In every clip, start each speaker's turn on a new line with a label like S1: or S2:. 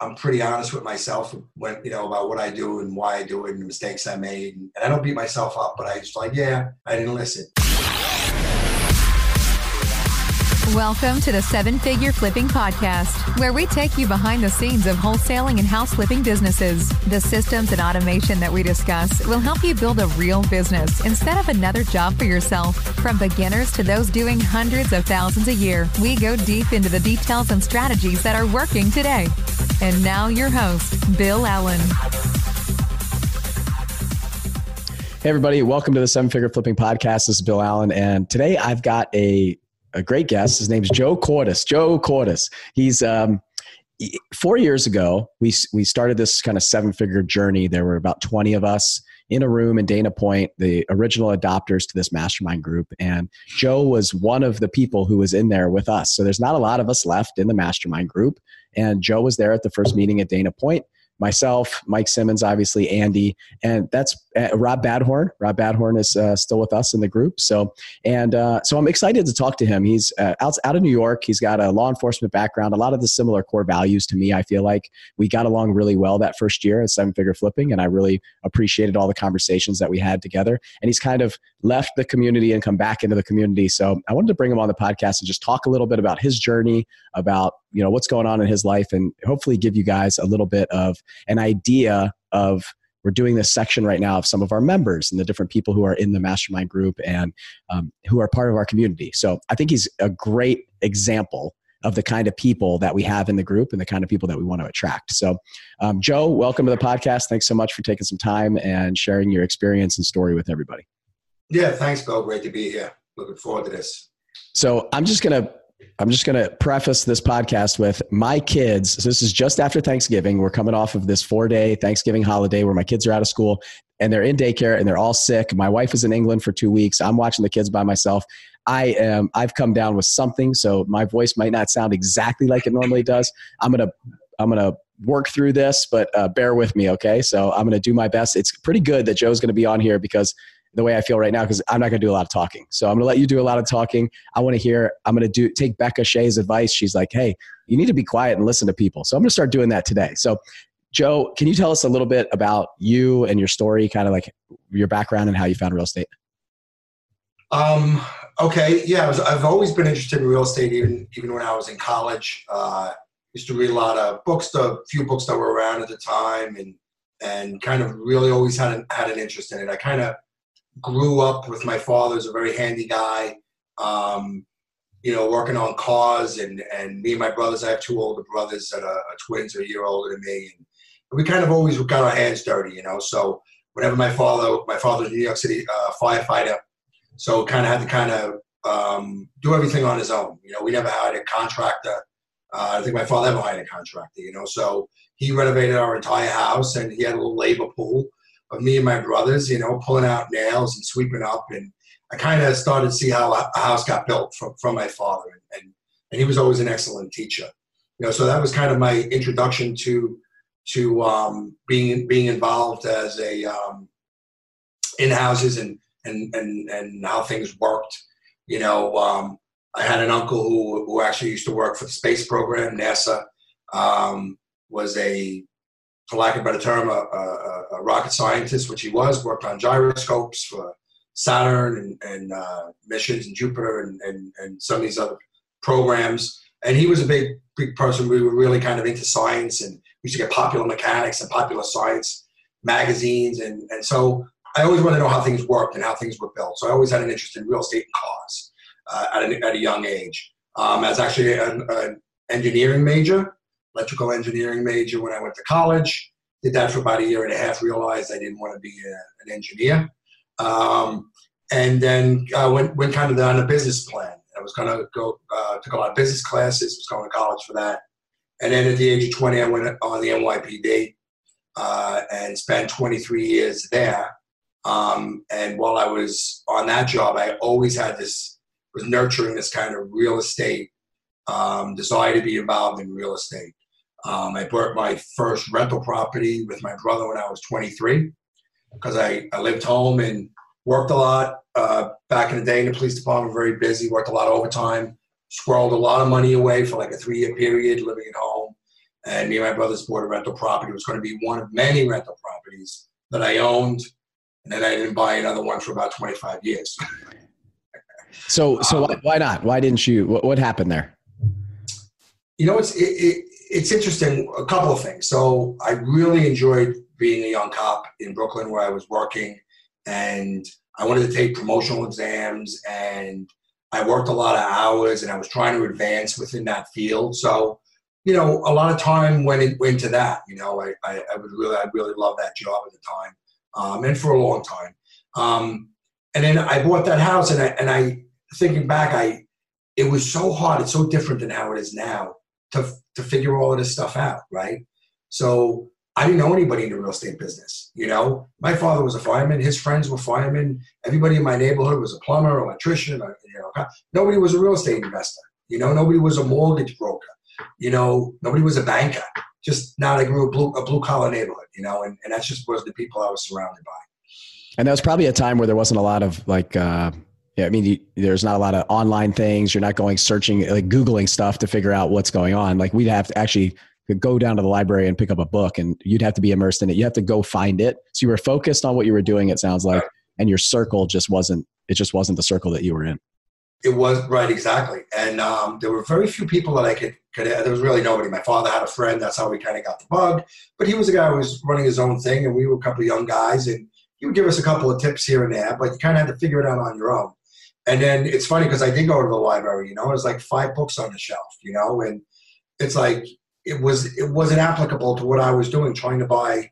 S1: I'm pretty honest with myself when you know about what I do and why I do it and the mistakes I made. And I don't beat myself up, but I just like, yeah, I didn't listen.
S2: Welcome to the Seven Figure Flipping Podcast, where we take you behind the scenes of wholesaling and house flipping businesses. The systems and automation that we discuss will help you build a real business instead of another job for yourself. From beginners to those doing hundreds of thousands a year, we go deep into the details and strategies that are working today. And now, your host, Bill Allen.
S3: Hey, everybody, welcome to the Seven Figure Flipping Podcast. This is Bill Allen, and today I've got a a great guest. His name's Joe Cordes. Joe Cordes. He's um, four years ago. We we started this kind of seven figure journey. There were about twenty of us in a room in Dana Point, the original adopters to this mastermind group, and Joe was one of the people who was in there with us. So there's not a lot of us left in the mastermind group, and Joe was there at the first meeting at Dana Point myself, Mike Simmons, obviously Andy, and that's uh, Rob Badhorn. Rob Badhorn is uh, still with us in the group. So, and uh, so I'm excited to talk to him. He's uh, out out of New York. He's got a law enforcement background. A lot of the similar core values to me. I feel like we got along really well that first year at Seven Figure Flipping, and I really appreciated all the conversations that we had together. And he's kind of left the community and come back into the community. So I wanted to bring him on the podcast and just talk a little bit about his journey, about you know what's going on in his life, and hopefully give you guys a little bit of an idea of we're doing this section right now of some of our members and the different people who are in the mastermind group and um, who are part of our community. So I think he's a great example of the kind of people that we have in the group and the kind of people that we want to attract. So, um, Joe, welcome to the podcast. Thanks so much for taking some time and sharing your experience and story with everybody.
S1: Yeah, thanks, Bill. Great to be here. Looking forward to this.
S3: So, I'm just going to I'm just going to preface this podcast with my kids. So this is just after Thanksgiving. We're coming off of this four day Thanksgiving holiday where my kids are out of school and they're in daycare and they're all sick. My wife is in England for two weeks. I'm watching the kids by myself. I am, I've come down with something. So my voice might not sound exactly like it normally does. I'm going to, I'm going to work through this, but uh, bear with me. Okay. So I'm going to do my best. It's pretty good that Joe's going to be on here because the way I feel right now because I'm not going to do a lot of talking. So I'm going to let you do a lot of talking. I want to hear. I'm going to do take Becca Shea's advice. She's like, "Hey, you need to be quiet and listen to people." So I'm going to start doing that today. So, Joe, can you tell us a little bit about you and your story, kind of like your background and how you found real estate?
S1: Um. Okay. Yeah. I was, I've always been interested in real estate, even even when I was in college. Uh, used to read a lot of books, the few books that were around at the time, and and kind of really always had an, had an interest in it. I kind of grew up with my father as a very handy guy. Um, you know, working on cars, and and me and my brothers. I have two older brothers that are, are twins, are a year older than me, and we kind of always got our hands dirty. You know, so whenever my father, my father's a New York City uh, firefighter, so kind of had to kind of um, do everything on his own. You know, we never hired a contractor. Uh, I think my father ever hired a contractor. You know, so he renovated our entire house, and he had a little labor pool of me and my brothers, you know, pulling out nails and sweeping up. And I kind of started to see how a house got built from, from my father. And, and, he was always an excellent teacher. You know, so that was kind of my introduction to to um, being being involved as a um, in houses and, and and and how things worked. You know, um, I had an uncle who who actually used to work for the space program, NASA. Um, was a for lack of a better term, a, a, a, rocket scientist, which he was, worked on gyroscopes for Saturn and, and uh, missions and Jupiter and, and, and some of these other programs. And he was a big, big person. We were really kind of into science and we used to get popular mechanics and popular science magazines. And, and so I always wanted to know how things worked and how things were built. So I always had an interest in real estate and cars uh, at, a, at a young age. Um, I was actually an, an engineering major electrical engineering major when I went to college. Did that for about a year and a half. Realized I didn't want to be a, an engineer, um, and then uh, went went kind of on a business plan. I was going to go uh, took a lot of business classes. Was going to college for that, and then at the age of twenty, I went on the NYPD uh, and spent 23 years there. Um, and while I was on that job, I always had this was nurturing this kind of real estate um, desire to be involved in real estate. Um, I bought my first rental property with my brother when I was 23 because I, I lived home and worked a lot. Uh, back in the day in the police department, very busy, worked a lot of overtime, squirreled a lot of money away for like a three year period living at home. And me and my brothers bought a rental property. It was going to be one of many rental properties that I owned. And then I didn't buy another one for about 25 years.
S3: So, so
S1: Um,
S3: why, why not? Why didn't you? What, what happened there?
S1: You know, it's it, it, it's interesting. A couple of things. So I really enjoyed being a young cop in Brooklyn, where I was working, and I wanted to take promotional exams, and I worked a lot of hours, and I was trying to advance within that field. So, you know, a lot of time went in, went into that. You know, I, I, I would really I really love that job at the time, um, and for a long time. Um, and then I bought that house, and I and I thinking back, I it was so hard. It's so different than how it is now to to figure all of this stuff out, right? So I didn't know anybody in the real estate business. You know, my father was a fireman. His friends were firemen. Everybody in my neighborhood was a plumber, electrician. uh, You know, nobody was a real estate investor. You know, nobody was a mortgage broker. You know, nobody was a banker. Just now, I grew a blue a blue collar neighborhood. You know, and, and that's just was the people I was surrounded by.
S3: And that was probably a time where there wasn't a lot of like, uh, yeah, I mean, you, there's not a lot of online things. You're not going searching, like Googling stuff to figure out what's going on. Like we'd have to actually go down to the library and pick up a book and you'd have to be immersed in it. You have to go find it. So you were focused on what you were doing, it sounds like, and your circle just wasn't, it just wasn't the circle that you were in.
S1: It was right, exactly. And um, there were very few people that I could, could. There was really nobody. My father had a friend. That's how we kind of got the bug. But he was a guy who was running his own thing, and we were a couple of young guys, and he would give us a couple of tips here and there. But you kind of had to figure it out on your own. And then it's funny because I did go to the library. You know, there's like five books on the shelf. You know, and it's like it was it wasn't applicable to what I was doing, trying to buy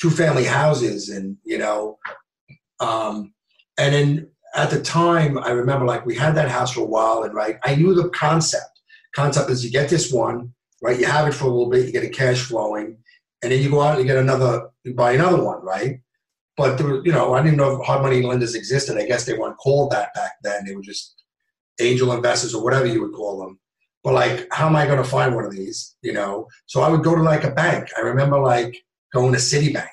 S1: two family houses, and you know, um, and then at the time, I remember like we had that house for a while, and right, I knew the concept. Concept is you get this one, right? You have it for a little bit, you get a cash flowing, and then you go out and you get another, you buy another one, right? But there, was- you know, I didn't know if hard money lenders existed. I guess they weren't called that back then. They were just angel investors or whatever you would call them. But like, how am I going to find one of these? You know, so I would go to like a bank. I remember like going to Citibank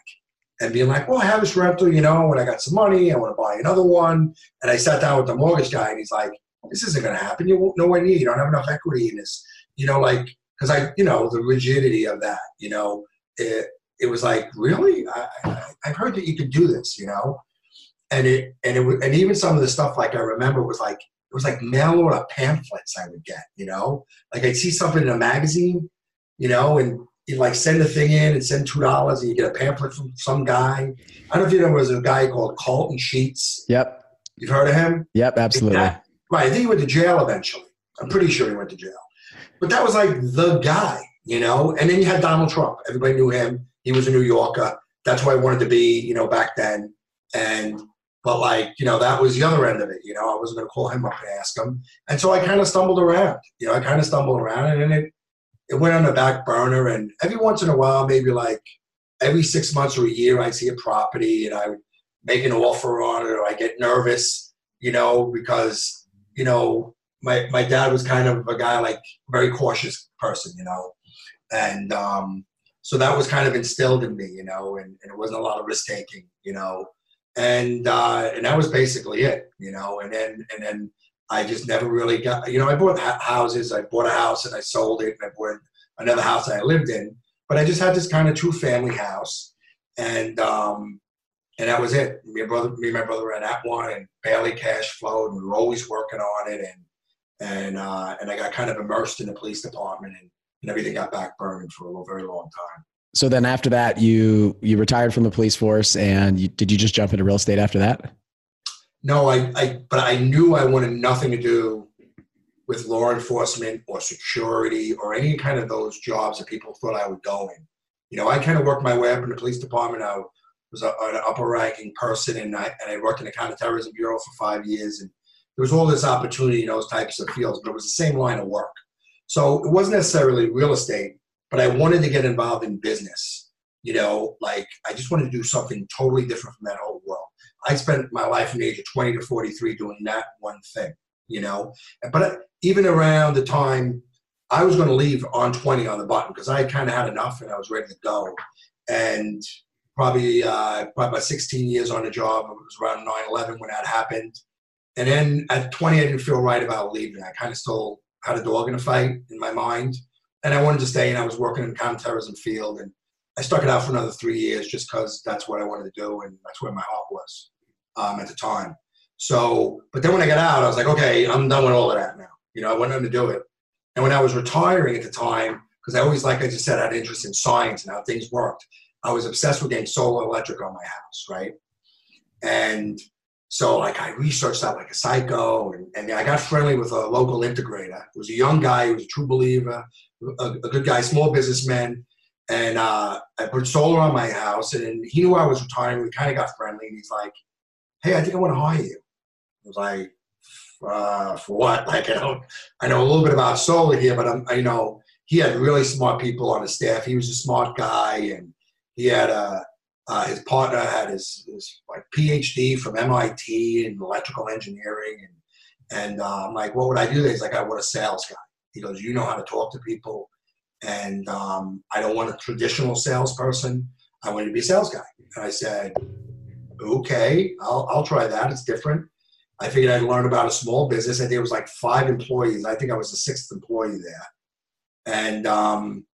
S1: and being like, well, I have this rental, you know, when I got some money, I want to buy another one. And I sat down with the mortgage guy and he's like, this isn't going to happen. You won't nowhere near. You don't have enough equity in this. You know, like, because I, you know, the rigidity of that, you know, it, it was like, really? I, I, I've heard that you could do this, you know? And it, and it, and even some of the stuff, like I remember was like, it was like mail order pamphlets I would get, you know? Like I'd see something in a magazine, you know, and you like send the thing in and send two dollars and you get a pamphlet from some guy. I don't know if you know there was a guy called Carleton Sheets.
S3: Yep.
S1: You've heard of him?
S3: Yep. Absolutely.
S1: That- right. I think he went to jail eventually. I'm pretty sure he went to jail. But that was like the guy, you know? And then you had Donald Trump. Everybody knew him. He was a New Yorker. That's where I wanted to be, you know, back then. And but like, you know, that was the other end of it. You know, I wasn't gonna call him up and ask him. And so I kind of stumbled around. You know, I kind of stumbled around and it it went on the back burner and every once in a while, maybe like every six months or a year I'd see a property and I would make an offer on it or I get nervous, you know, because, you know, my, my dad was kind of a guy like very cautious person, you know. And um, so that was kind of instilled in me, you know, and, and it wasn't a lot of risk taking, you know. And uh, and that was basically it, you know, and then and then I just never really got, you know, I bought houses. I bought a house and I sold it, and I bought another house that I lived in. But I just had this kind of two family house, and um, and that was it. Me and brother, me and my brother ran that one, and barely cash flowed. And we were always working on it, and and uh, and I got kind of immersed in the police department, and, and everything got back burned for a little, very long time.
S3: So then after that, you, you retired from the police force and you, did you just jump into real estate after that?
S1: No, I, I, but I knew I wanted nothing to do with law enforcement or security or any kind of those jobs that people thought I would go in. You know, I kind of worked my way up in the police department. I was a, an upper ranking person, and I and I worked in the counterterrorism bureau for five years, and there was all this opportunity in those types of fields, but it was the same line of work. So it wasn't necessarily real estate, but I wanted to get involved in business. You know, like I just wanted to do something totally different from that whole world. I spent my life from the age of 20 to 43 doing that one thing, you know. But even around the time I was going to leave on 20 on the button because I kind of had enough and I was ready to go. And probably, uh, probably about 16 years on the job. It was around 9 11 when that happened. And then at 20, I didn't feel right about leaving. I kind of still had a dog in a fight in my mind. and I wanted to stay, and I was working in the counterterrorism field, and I stuck it out for another three years just because that's what I wanted to do, and that's where my heart was um, at the time. So, but then when I got out, I was like, okay, I'm done with all of that now. You know, I went on to do it. And when I was retiring at the time, because I always, like I just said, I had interest in science and how things worked, I was obsessed with getting solar electric on my house, right? And so, like, I researched that like a psycho, and, and I got friendly with a local integrator. It was a young guy, he was a true believer, a, a good guy, small businessman. And uh, I put solar on my house, and he knew I was retiring. We kind of got friendly, and he's like, "Hey, I think I want to hire you." I was like, uh, "For what?" Like, I don't, I know a little bit about solar here, but I'm, I know he had really smart people on his staff. He was a smart guy, and he had a uh, his partner had his, his like PhD from MIT in electrical engineering, and and uh, I'm like, what would I do? He's like, I want a sales guy. He goes, you know how to talk to people, and um, I don't want a traditional salesperson. I want to be a sales guy. And I said, okay, I'll I'll try that. It's different. I figured I'd learn about a small business. I think it was like five employees. I think I was the sixth employee there, and um,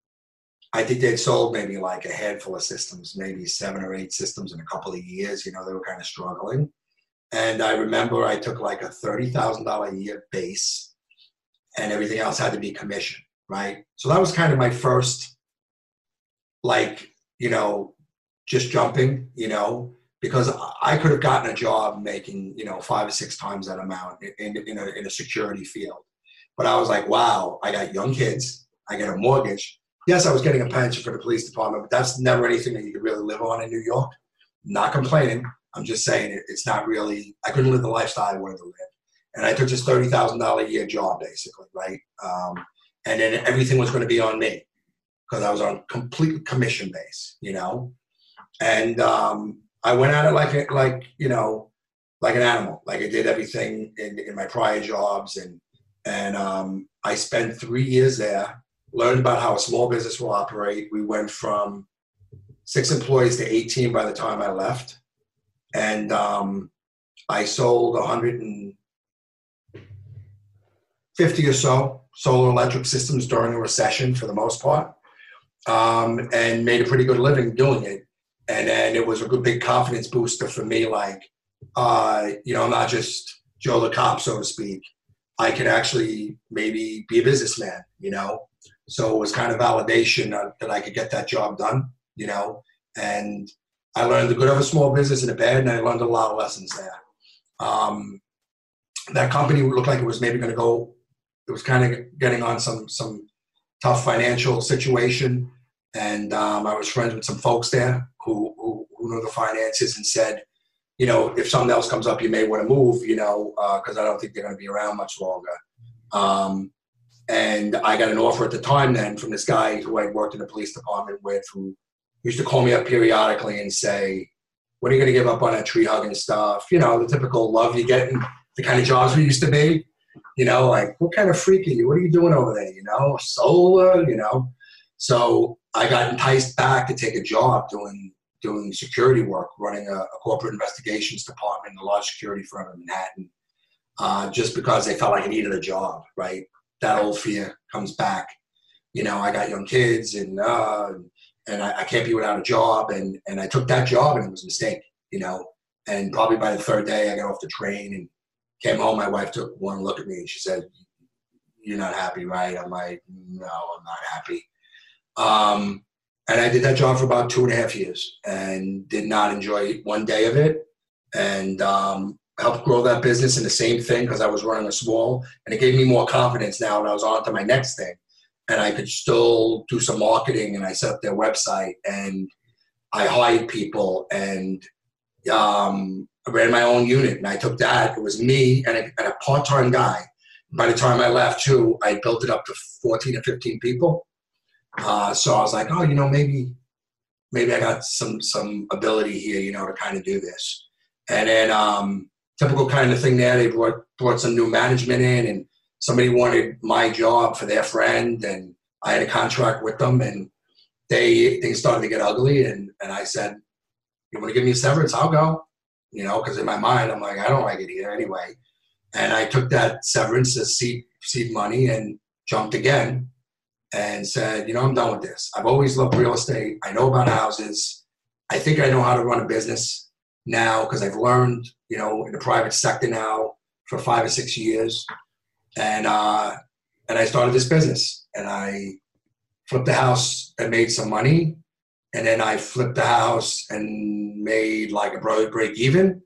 S1: I think they'd sold maybe like a handful of systems, maybe seven or eight systems in a couple of years. You know, they were kind of struggling. And I remember I took like a $30,000 a year base and everything else had to be commission, right? So that was kind of my first, like, you know, just jumping, you know, because I could have gotten a job making, you know, five or six times that amount in, in, a, in a security field. But I was like, wow, I got young kids, I got a mortgage, yes, I was getting a pension for the police department, but that's never anything that you could really live on in New York. Not complaining. I'm just saying it, it's not really, I couldn't live the lifestyle I wanted to live. And I took this $30,000 a year job, basically, right? Um, and then everything was going to be on me because I was on complete commission base, you know? And um, I went at it like, like, you know, like an animal. Like I did everything in, in my prior jobs. And, and um, I spent three years there learned about how a small business will operate. We went from six employees to 18 by the time I left. And um, I sold 150 or so solar electric systems during the recession for the most part um, and made a pretty good living doing it. And then it was a good big confidence booster for me, like, uh, you know, I'm not just Joe the cop, so to speak. I can actually maybe be a businessman, you know, so it was kind of validation that I could get that job done, you know. And I learned the good of a small business and the bad, and I learned a lot of lessons there. Um, that company looked like it was maybe going to go. It was kind of getting on some some tough financial situation, and um, I was friends with some folks there who, who who knew the finances and said, you know, if something else comes up, you may want to move, you know, because uh, I don't think they're going to be around much longer. Um, and I got an offer at the time then from this guy who I worked in the police department with who used to call me up periodically and say, When are you going to give up on that tree hugging stuff? You know, the typical love you get in the kind of jobs we used to be. You know, like, what kind of freak are you? What are you doing over there? You know, solar, you know. So I got enticed back to take a job doing doing security work, running a, a corporate investigations department in a large security firm in Manhattan, uh, just because they felt like I needed a job, right? That old fear comes back. You know, I got young kids and uh, and I, I, can't be without a job. And and I took that job and it was a mistake. You know, and probably by the third day I got off the train and came home. My wife took one look at me and she said, "You're not happy, right?" I'm like, "No, I'm not happy." Um, and I did that job for about two and a half years and did not enjoy one day of it. And um, helped grow that business in the same thing because I was running a small, and it gave me more confidence now, and I was on to my next thing, and I could still do some marketing, and I set up their website, and I hired people, and um, I ran my own unit, and I took that. It was me and a, and a part-time guy. By the time I left, too, I built it up to 14 or 15 people. Uh, so I was like, oh, you know, maybe, maybe I got some some ability here, you know, to kind of do this. And then um, typical kind of thing there. They brought brought some new management in, and somebody wanted my job for their friend, and I had a contract with them, and they things started to get ugly, and and I said, "You want to give me a severance? I'll go." You know, because in my mind, I'm like, I don't like it here anyway. And I took that severance as seed seed money and jumped again. and said, you know, I'm done with this. I've always loved real estate. I know about houses. I think I know how to run a business now because I've learned, you know, in the private sector now for five or six years. And uh, and I started this business and I flipped the house and made some money. And then I flipped the house and made like a break even.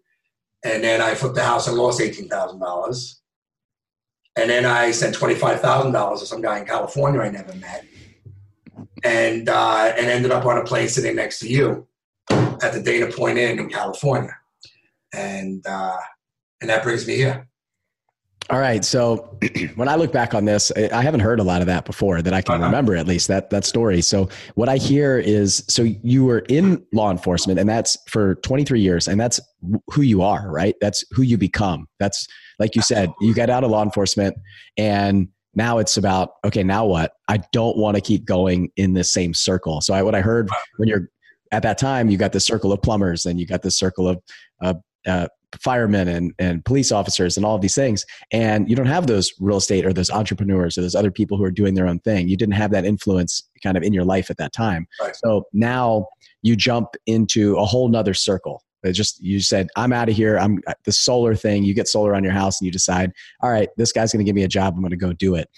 S1: And then I flipped the house and lost eighteen thousand dollars. And then I sent twenty five thousand dollars to some guy in California I never met, and uh, and ended up on a plane sitting next to you at the Dana Point Inn in California, and uh, and that brings me here.
S3: All right. So when I look back on this, I haven't heard a lot of that before that I can uh-huh. remember at least that that story. So what I hear is so you were in law enforcement and that's for 23 years and that's who you are, right? That's who you become. That's like you said, you get out of law enforcement and now it's about okay, now what? I don't want to keep going in the same circle. So I, what I heard when you're at that time, you got the circle of plumbers and you got the circle of uh, uh, firemen and, and police officers and all of these things. And you don't have those real estate or those entrepreneurs or those other people who are doing their own thing. You didn't have that influence kind of in your life at that time. Right. So now you jump into a whole nother circle. It just you said, I'm out of here. I'm the solar thing. You get solar on your house and you decide, all right, this guy's going to give me a job. I'm going to go do it.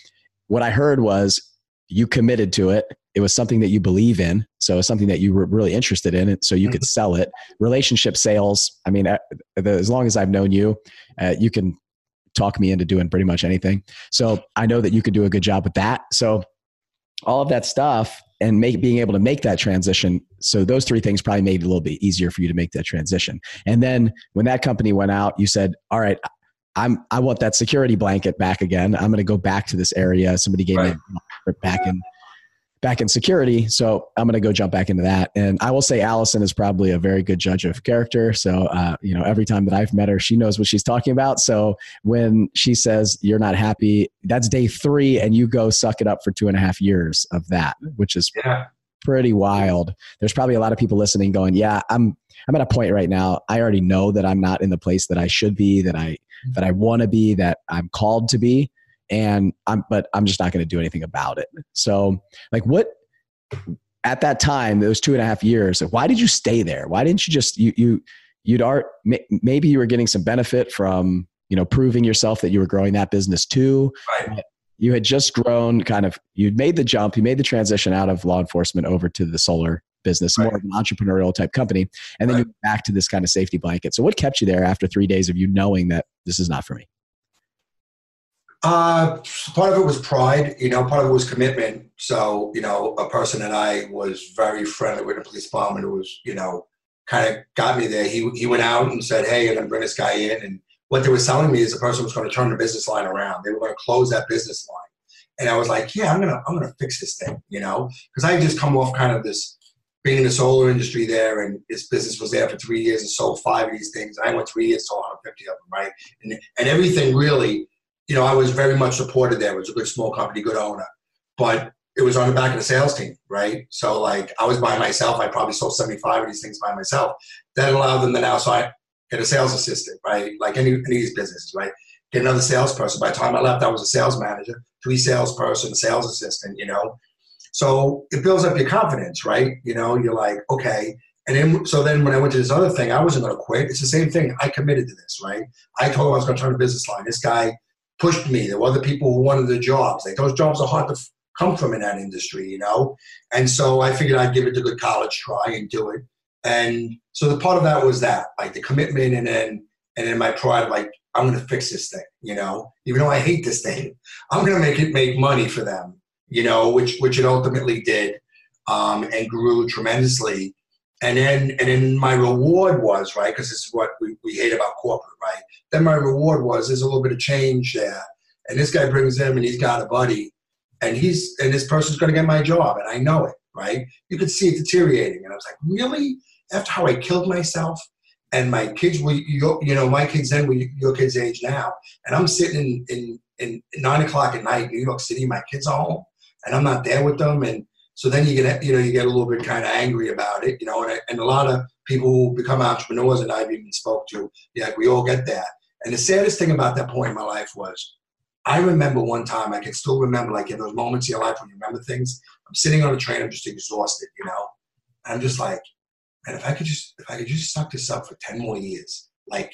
S3: What I heard was you committed to it it was something that you believe in so it's something that you were really interested in and so you could mm-hmm. sell it relationship sales i mean uh, as long as i've known you uh, you can talk me into doing pretty much anything so i know that you could do a good job with that so all of that stuff and make, being able to make that transition so those three things probably made it a little bit easier for you to make that transition and then when that company went out you said all right I'm I want that security blanket back again. I'm going to go back to this area. Somebody gave right. me back in back in security. So I'm going to go jump back into that. And I will say Allison is probably a very good judge of character. So, uh, you know, every time that I've met her, she knows what she's talking about. So when she says you're not happy, that's day three and you go suck it up for two and a half years of that, which is yeah. pretty wild. There's probably a lot of people listening going, yeah, I'm, I'm at a point right now. I already know that I'm not in the place that I should be, that I, that I want to be, that I'm called to be and I'm but I'm just not going to do anything about it. So like what at that time those two and a half years why did you stay there why didn't you just you you you'd art maybe you were getting some benefit from you know proving yourself that you were growing that business too right. you had just grown kind of you'd made the jump you made the transition out of law enforcement over to the solar business right. more of an entrepreneurial type company and then right. you back to this kind of safety blanket so what kept you there after three days of you knowing that this is not for me
S1: uh, part of it was pride, you know, part of it was commitment. So, you know, a person that I was very friendly with a police department who was, you know, kind of got me there. He, he went out and said, Hey, I'm going to bring this guy in. And what they were telling me is the person was going to turn the business line around. They were going to close that business line. And I was like, yeah, I'm going to, I'm going to fix this thing, you know, because I just come off kind of this being in the solar industry there and this business was there for three years and sold five of these things. I went three years, sold 150 of them, right? And, and everything really, you know, I was very much supported there. It was a good small company, good owner. But it was on the back of the sales team, right? So like I was by myself. I probably sold 75 of these things by myself. That allowed them to now so I get a sales assistant, right? Like any, any of these businesses, right? Get another salesperson. By the time I left, I was a sales manager, three salesperson, sales assistant, you know. So it builds up your confidence, right? You know, you're like, okay. And then, so then when I went to this other thing, I wasn't to quit. It's the same thing. I committed to this, right? I told him I was to turn a business line. This guy pushed me. There were other people who wanted the jobs. Like those jobs are hard to f- come from in that industry, you know. And so I figured I'd give it a good college try and do it. And so the part of that was that, like the commitment, and then and then my pride, like I'm going to fix this thing, you know. Even though I hate this thing, I'm going to make it make money for them, you know, which which it ultimately did, um, and grew tremendously and then and then my reward was right because this is what we, we hate about corporate right? Then my reward was there's a little bit of change there. And this guy brings him and he's got a buddy and he's and this person's going to get my job and i know it right? You could see it deteriorating and i was like really? After how i killed myself? And my kids were you know my kids then were your kids age now. And i'm sitting in, in, in nine o'clock at night in new york city my kids are home and i'm not there with them and so then you get, you know, you get a little bit kind of angry about it, you know, and, and a lot of people who become entrepreneurs and I've even spoke to, yeah, we all get that. And the saddest thing about that point in my life was I remember one time, I can still remember, like in those moments in your life when you remember things. I'm sitting on a train, I'm just exhausted, you know. And I'm just like, man, if I could just, if I could just suck this up for ten more years, like,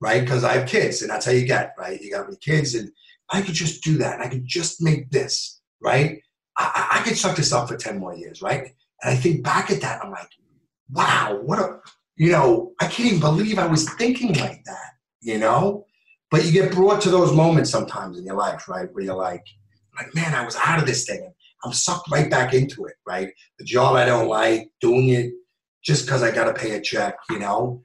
S1: right? Because I have kids, and that's how you get, right? You got me kids, and I could just do that, and I could just make this, right? I, I, could suck this up for ten more years, right? And I think back at that, I'm like, wow, what a, you know, I can't even believe I was thinking like that, you know? But you get brought to those moments sometimes in your life, right? Where you're like, like, man, I was out of this thing. I'm sucked right back into it, right? The job I don't like, doing it just because I got to pay a check, you know?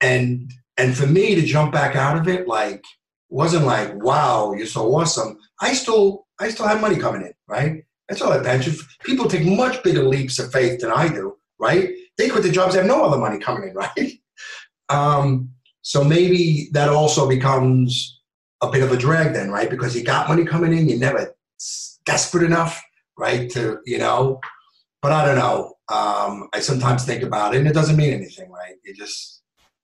S1: And, and for me to jump back out of it, like, wasn't like, wow, you're so awesome. I still, I still have money coming in, right? That's all I pension. People take much bigger leaps of faith than I do, right? They quit the jobs, they have no other money coming in, right? Um, so maybe that also becomes a bit of a drag then, right? Because you got money coming in, you're never desperate enough, right? To, you know, but I don't know. Um, I sometimes think about it and it doesn't mean anything, right? You're just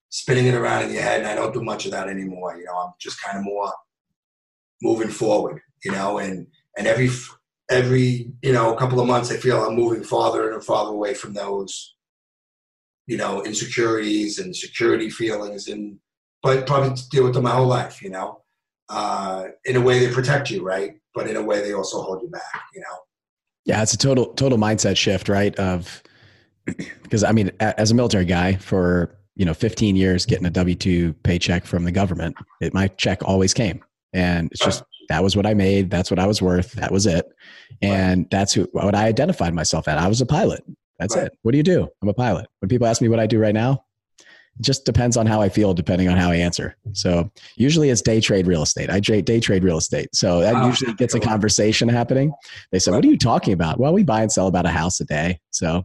S1: spinning it around in your head and I don't do much of that anymore. You know, I'm just kind of more moving forward, you know, and, and every, every, you know, a couple of months I feel I'm moving farther and farther away from those you know, insecurities and security feelings, and but probably deal with them my whole life, you know. Uh, in a way, they protect you, right? But in a way, they also hold you back, you know.
S3: Yeah, it's a total total mindset shift, right? Of because I mean, as a military guy for you know 15 years, getting a W two paycheck from the government, it, my check always came, and it's just that was what I made. That's what I was worth. That was it, and that's who, what I identified myself at. I was a pilot. That's right. it. What do you do? I'm a pilot. When people ask me what I do right now, it just depends on how I feel, depending on how I answer. So usually it's day trade real estate. I trade day trade real estate. So that ah, usually gets a conversation happening. They say, "What are you talking about?" Well, we buy and sell about a house a day. So,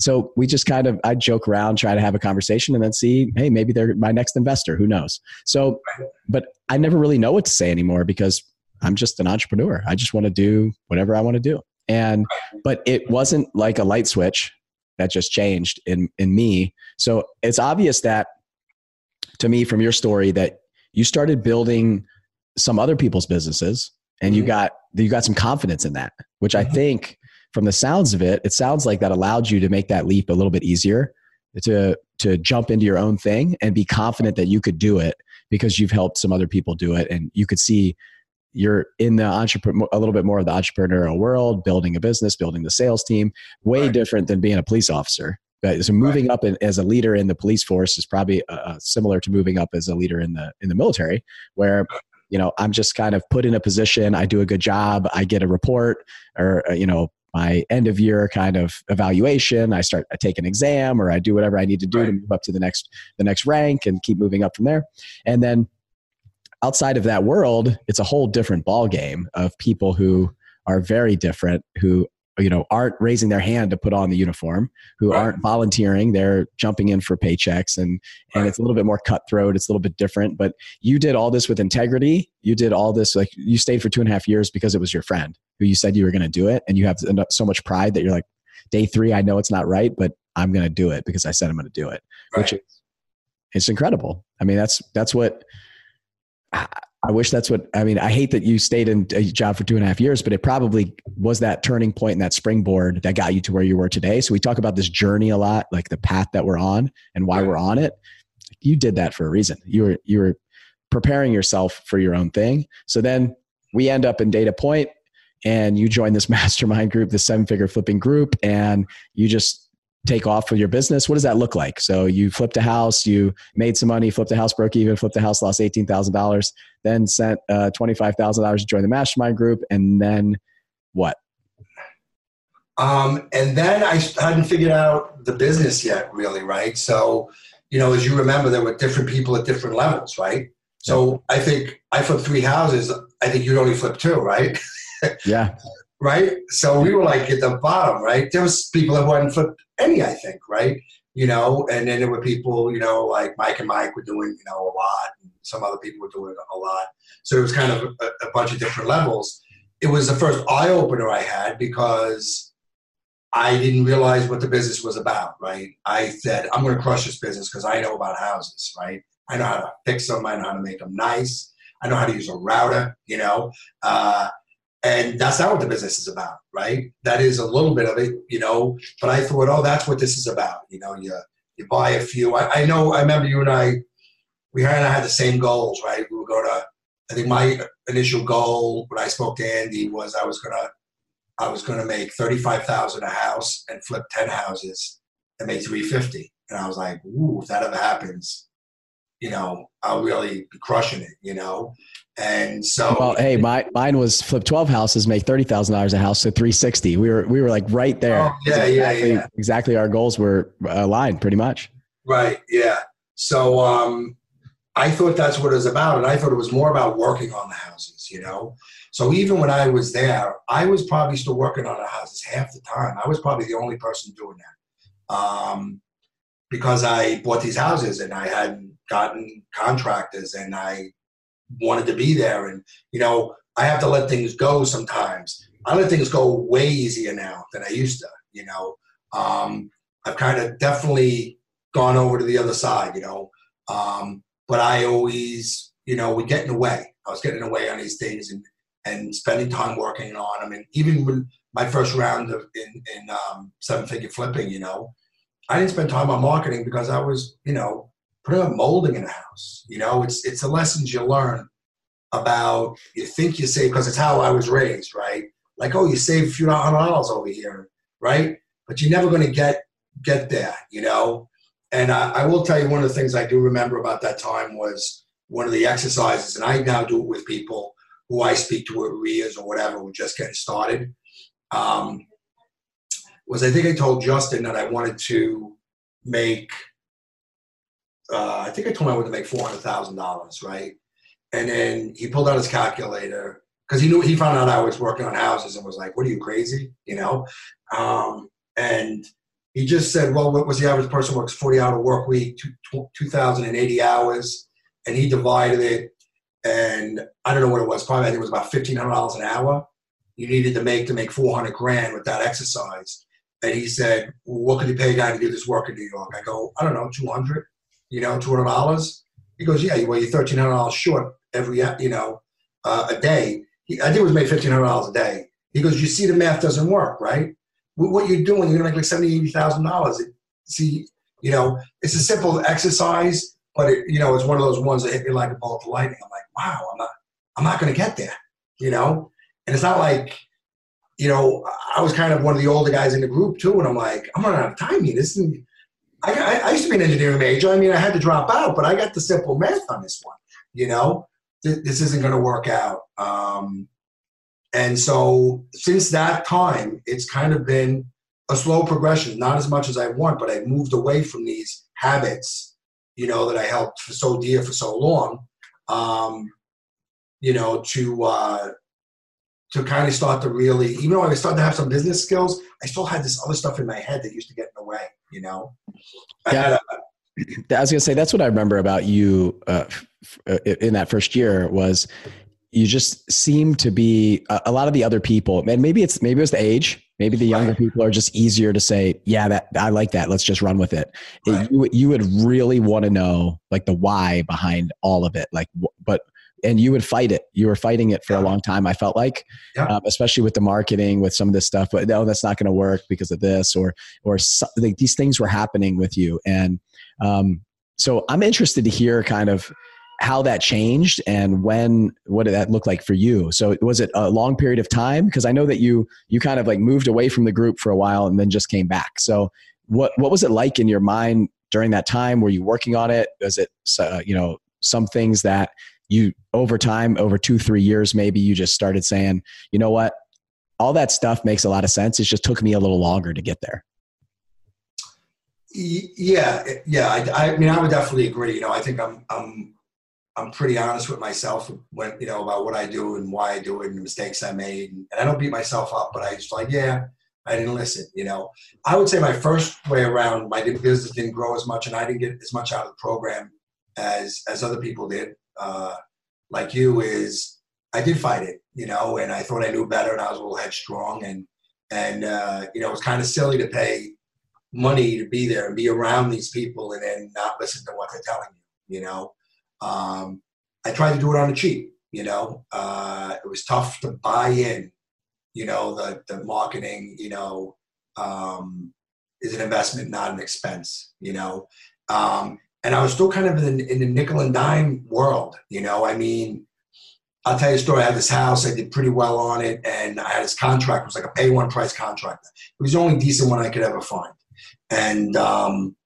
S3: so we just kind of I joke around, try to have a conversation, and then see, hey, maybe they're my next investor. Who knows? So, but I never really know what to say anymore because I'm just an entrepreneur. I just want to do whatever I want to do. And but it wasn't like a light switch that just changed in in me. So it's obvious that to me from your story that you started building some other people's businesses and mm-hmm. you got you got some confidence in that, which mm-hmm. I think from the sounds of it, it sounds like that allowed you to make that leap a little bit easier to to jump into your own thing and be confident that you could do it because you've helped some other people do it and you could see you're in the entrepreneur a little bit more of the entrepreneurial world building a business building the sales team way right. different than being a police officer But so moving right. up in, as a leader in the police force is probably uh, uh, similar to moving up as a leader in the in the military where you know i'm just kind of put in a position i do a good job i get a report or uh, you know my end of year kind of evaluation i start i take an exam or i do whatever i need to do right. to move up to the next the next rank and keep moving up from there and then outside of that world, it's a whole different ball game of people who are very different, who you know aren't raising their hand to put on the uniform, who right. aren't volunteering, they're jumping in for paychecks, and and right. it's a little bit more cutthroat. It's a little bit different. But you did all this with integrity. You did all this like you stayed for two and a half years because it was your friend who you said you were going to do it, and you have so much pride that you're like, day three, I know it's not right, but I'm going to do it because I said I'm going to do it, right. which is it's incredible. I mean, that's that's what I wish that's what I mean. I hate that you stayed in a job for two and a half years, but it probably was that turning point and that springboard that got you to where you were today. So we talk about this journey a lot, like the path that we're on and why we're on it. You did that for a reason. You were you were preparing yourself for your own thing. So then we end up in Dana Point, and you join this mastermind group, the seven figure flipping group, and you just take off with your business what does that look like? So you flipped a house you made some money flipped a house broke even flipped a house lost $18000 then sent uh, $25000 to join the mastermind group and then what?
S1: Um, and then i hadn't figured out the business yet really right? So you know as you remember there were different people at different levels right? So i think i flipped three houses i think you'd only flip two right?
S3: Yeah
S1: right? So we were like at the bottom, right? There was people that hadn't flipped any, I think, right? You know, and then there were people, you know, like Mike and Mike were doing, you know, a lot, and some other people were doing a lot. So it was kind of a, a bunch of different levels. It was the first eye opener I had because I didn't realize what the business was about, right? I said, I'm going to crush this business because I know about houses, right? I know how to fix them. I know how to make them nice. I know how to use a router, you know. Uh, and that's not what the business is about, right? That is a little bit of it, you know. But I thought, oh, that's what this is about. You know, you you buy a few. I, I know. I remember you and I. We kind of had the same goals, right? We were going to. I think my initial goal when I spoke to Andy was I was gonna, I was gonna make thirty five thousand a house and flip ten houses and make three fifty. And I was like, ooh, if that ever happens, you know, I'll really be crushing it, you know. And so,
S3: well, hey, my mine was flip twelve houses, make thirty thousand dollars a house, so three sixty. We were we were like right there.
S1: Oh, yeah,
S3: exactly,
S1: yeah, yeah.
S3: Exactly, our goals were aligned, pretty much.
S1: Right. Yeah. So, um, I thought that's what it was about, and I thought it was more about working on the houses, you know. So even when I was there, I was probably still working on the houses half the time. I was probably the only person doing that, um, because I bought these houses and I hadn't gotten contractors, and I wanted to be there. And, you know, I have to let things go sometimes. I let things go way easier now than I used to, you know. Um, I've kind of definitely gone over to the other side, you know. Um, but I always, you know, would get in the way. I was getting away on these things and, and spending time working on them. And even when my first round of in, in um, seven figure flipping, you know, I didn't spend time on marketing because I was, you know, putting up molding in a house. You know, it's it's the lessons you learn about you think you save because it's how I was raised, right? Like, oh, you save a few hundred dollars over here, right? But you're never going to get get there, you know. And I, I will tell you one of the things I do remember about that time was one of the exercises, and I now do it with people who I speak to at RIAs or whatever, who just getting started. Um, was I think I told Justin that I wanted to make uh, I think I told him I wanted to make four hundred thousand dollars, right? And then he pulled out his calculator because he knew he found out I was working on houses and was like, "What are you crazy?" You know. Um, and he just said, "Well, what was the average person works forty hour work week, two thousand and eighty hours?" And he divided it, and I don't know what it was. Probably I think it was about fifteen hundred dollars an hour. You needed to make to make four hundred grand with that exercise. And he said, well, "What could you pay a guy to do this work in New York?" I go, "I don't know, two hundred you know, two hundred dollars. He goes, yeah, well, you're thirteen hundred dollars short every, you know, uh, a day. He, I think it was made fifteen hundred dollars a day. He goes, you see, the math doesn't work, right? What you're doing, you're gonna make like seventy, eighty thousand dollars. See, you know, it's a simple exercise, but it, you know, it's one of those ones that hit me like a bolt of lightning. I'm like, wow, I'm not, I'm not gonna get there, you know. And it's not like, you know, I was kind of one of the older guys in the group too, and I'm like, I'm running out of time here. This is I, I, used to be an engineering major. I mean, I had to drop out, but I got the simple math on this one. You know, Th- this isn't going to work out. Um, and so since that time, it's kind of been a slow progression, not as much as I want, but I've moved away from these habits, you know, that I held for so dear for so long, um, you know, to uh, to kind of start to really, even though I started to have some business skills, I still had this other stuff in my head that used to get in the way, you know? I
S3: yeah. I was gonna say that's what I remember about you uh, uh in that first year was you just seem to be a, a, lot of the other people, and maybe it's maybe it was the age. Maybe the younger right. people are just easier to say, yeah, that I like that. Let's just run with it. Right. it you, you would really want to know like the why behind all of it. Like, but and you would fight it. You were fighting it for yeah. a long time. I felt like, yeah. um, especially with the marketing, with some of this stuff. But no, that's not going to work because of this, or or so, like these things were happening with you. And um, so I'm interested to hear kind of how that changed and when what did that look like for you so was it a long period of time because i know that you you kind of like moved away from the group for a while and then just came back so what what was it like in your mind during that time were you working on it was it uh, you know some things that you over time over two three years maybe you just started saying you know what? All that stuff makes a lot of sense. It just took me a little longer to get there.
S1: Yeah yeah I, I mean i would definitely agree. You know i think i'm i'm i'm pretty honest with myself when you know about what i do and why i do it and the mistakes i made. And i don't beat myself up but i just like yeah I didn't listen, you know. I would say my first way around, my business didn't grow as much, and I didn't get as much out of the program as as other people did uh, like you is I did fight it, you know, and I thought I knew better, and I was a little headstrong, and and uh, you know, it was kind of silly to pay money to be there and be around these people, and then not listen to what they're telling you, you know. Um, I tried to do it on the cheap. You know, uh, it was tough to buy in. You know, the the marketing. You know, um, is an investment, not an expense. You know, um, and I was still kind of in, in the nickel and dime world. You know, I mean, I'll tell you a story. I had this house. I did pretty well on it, and I had this contract. It was like a pay one price contract. It was the only decent one I could ever find. And um,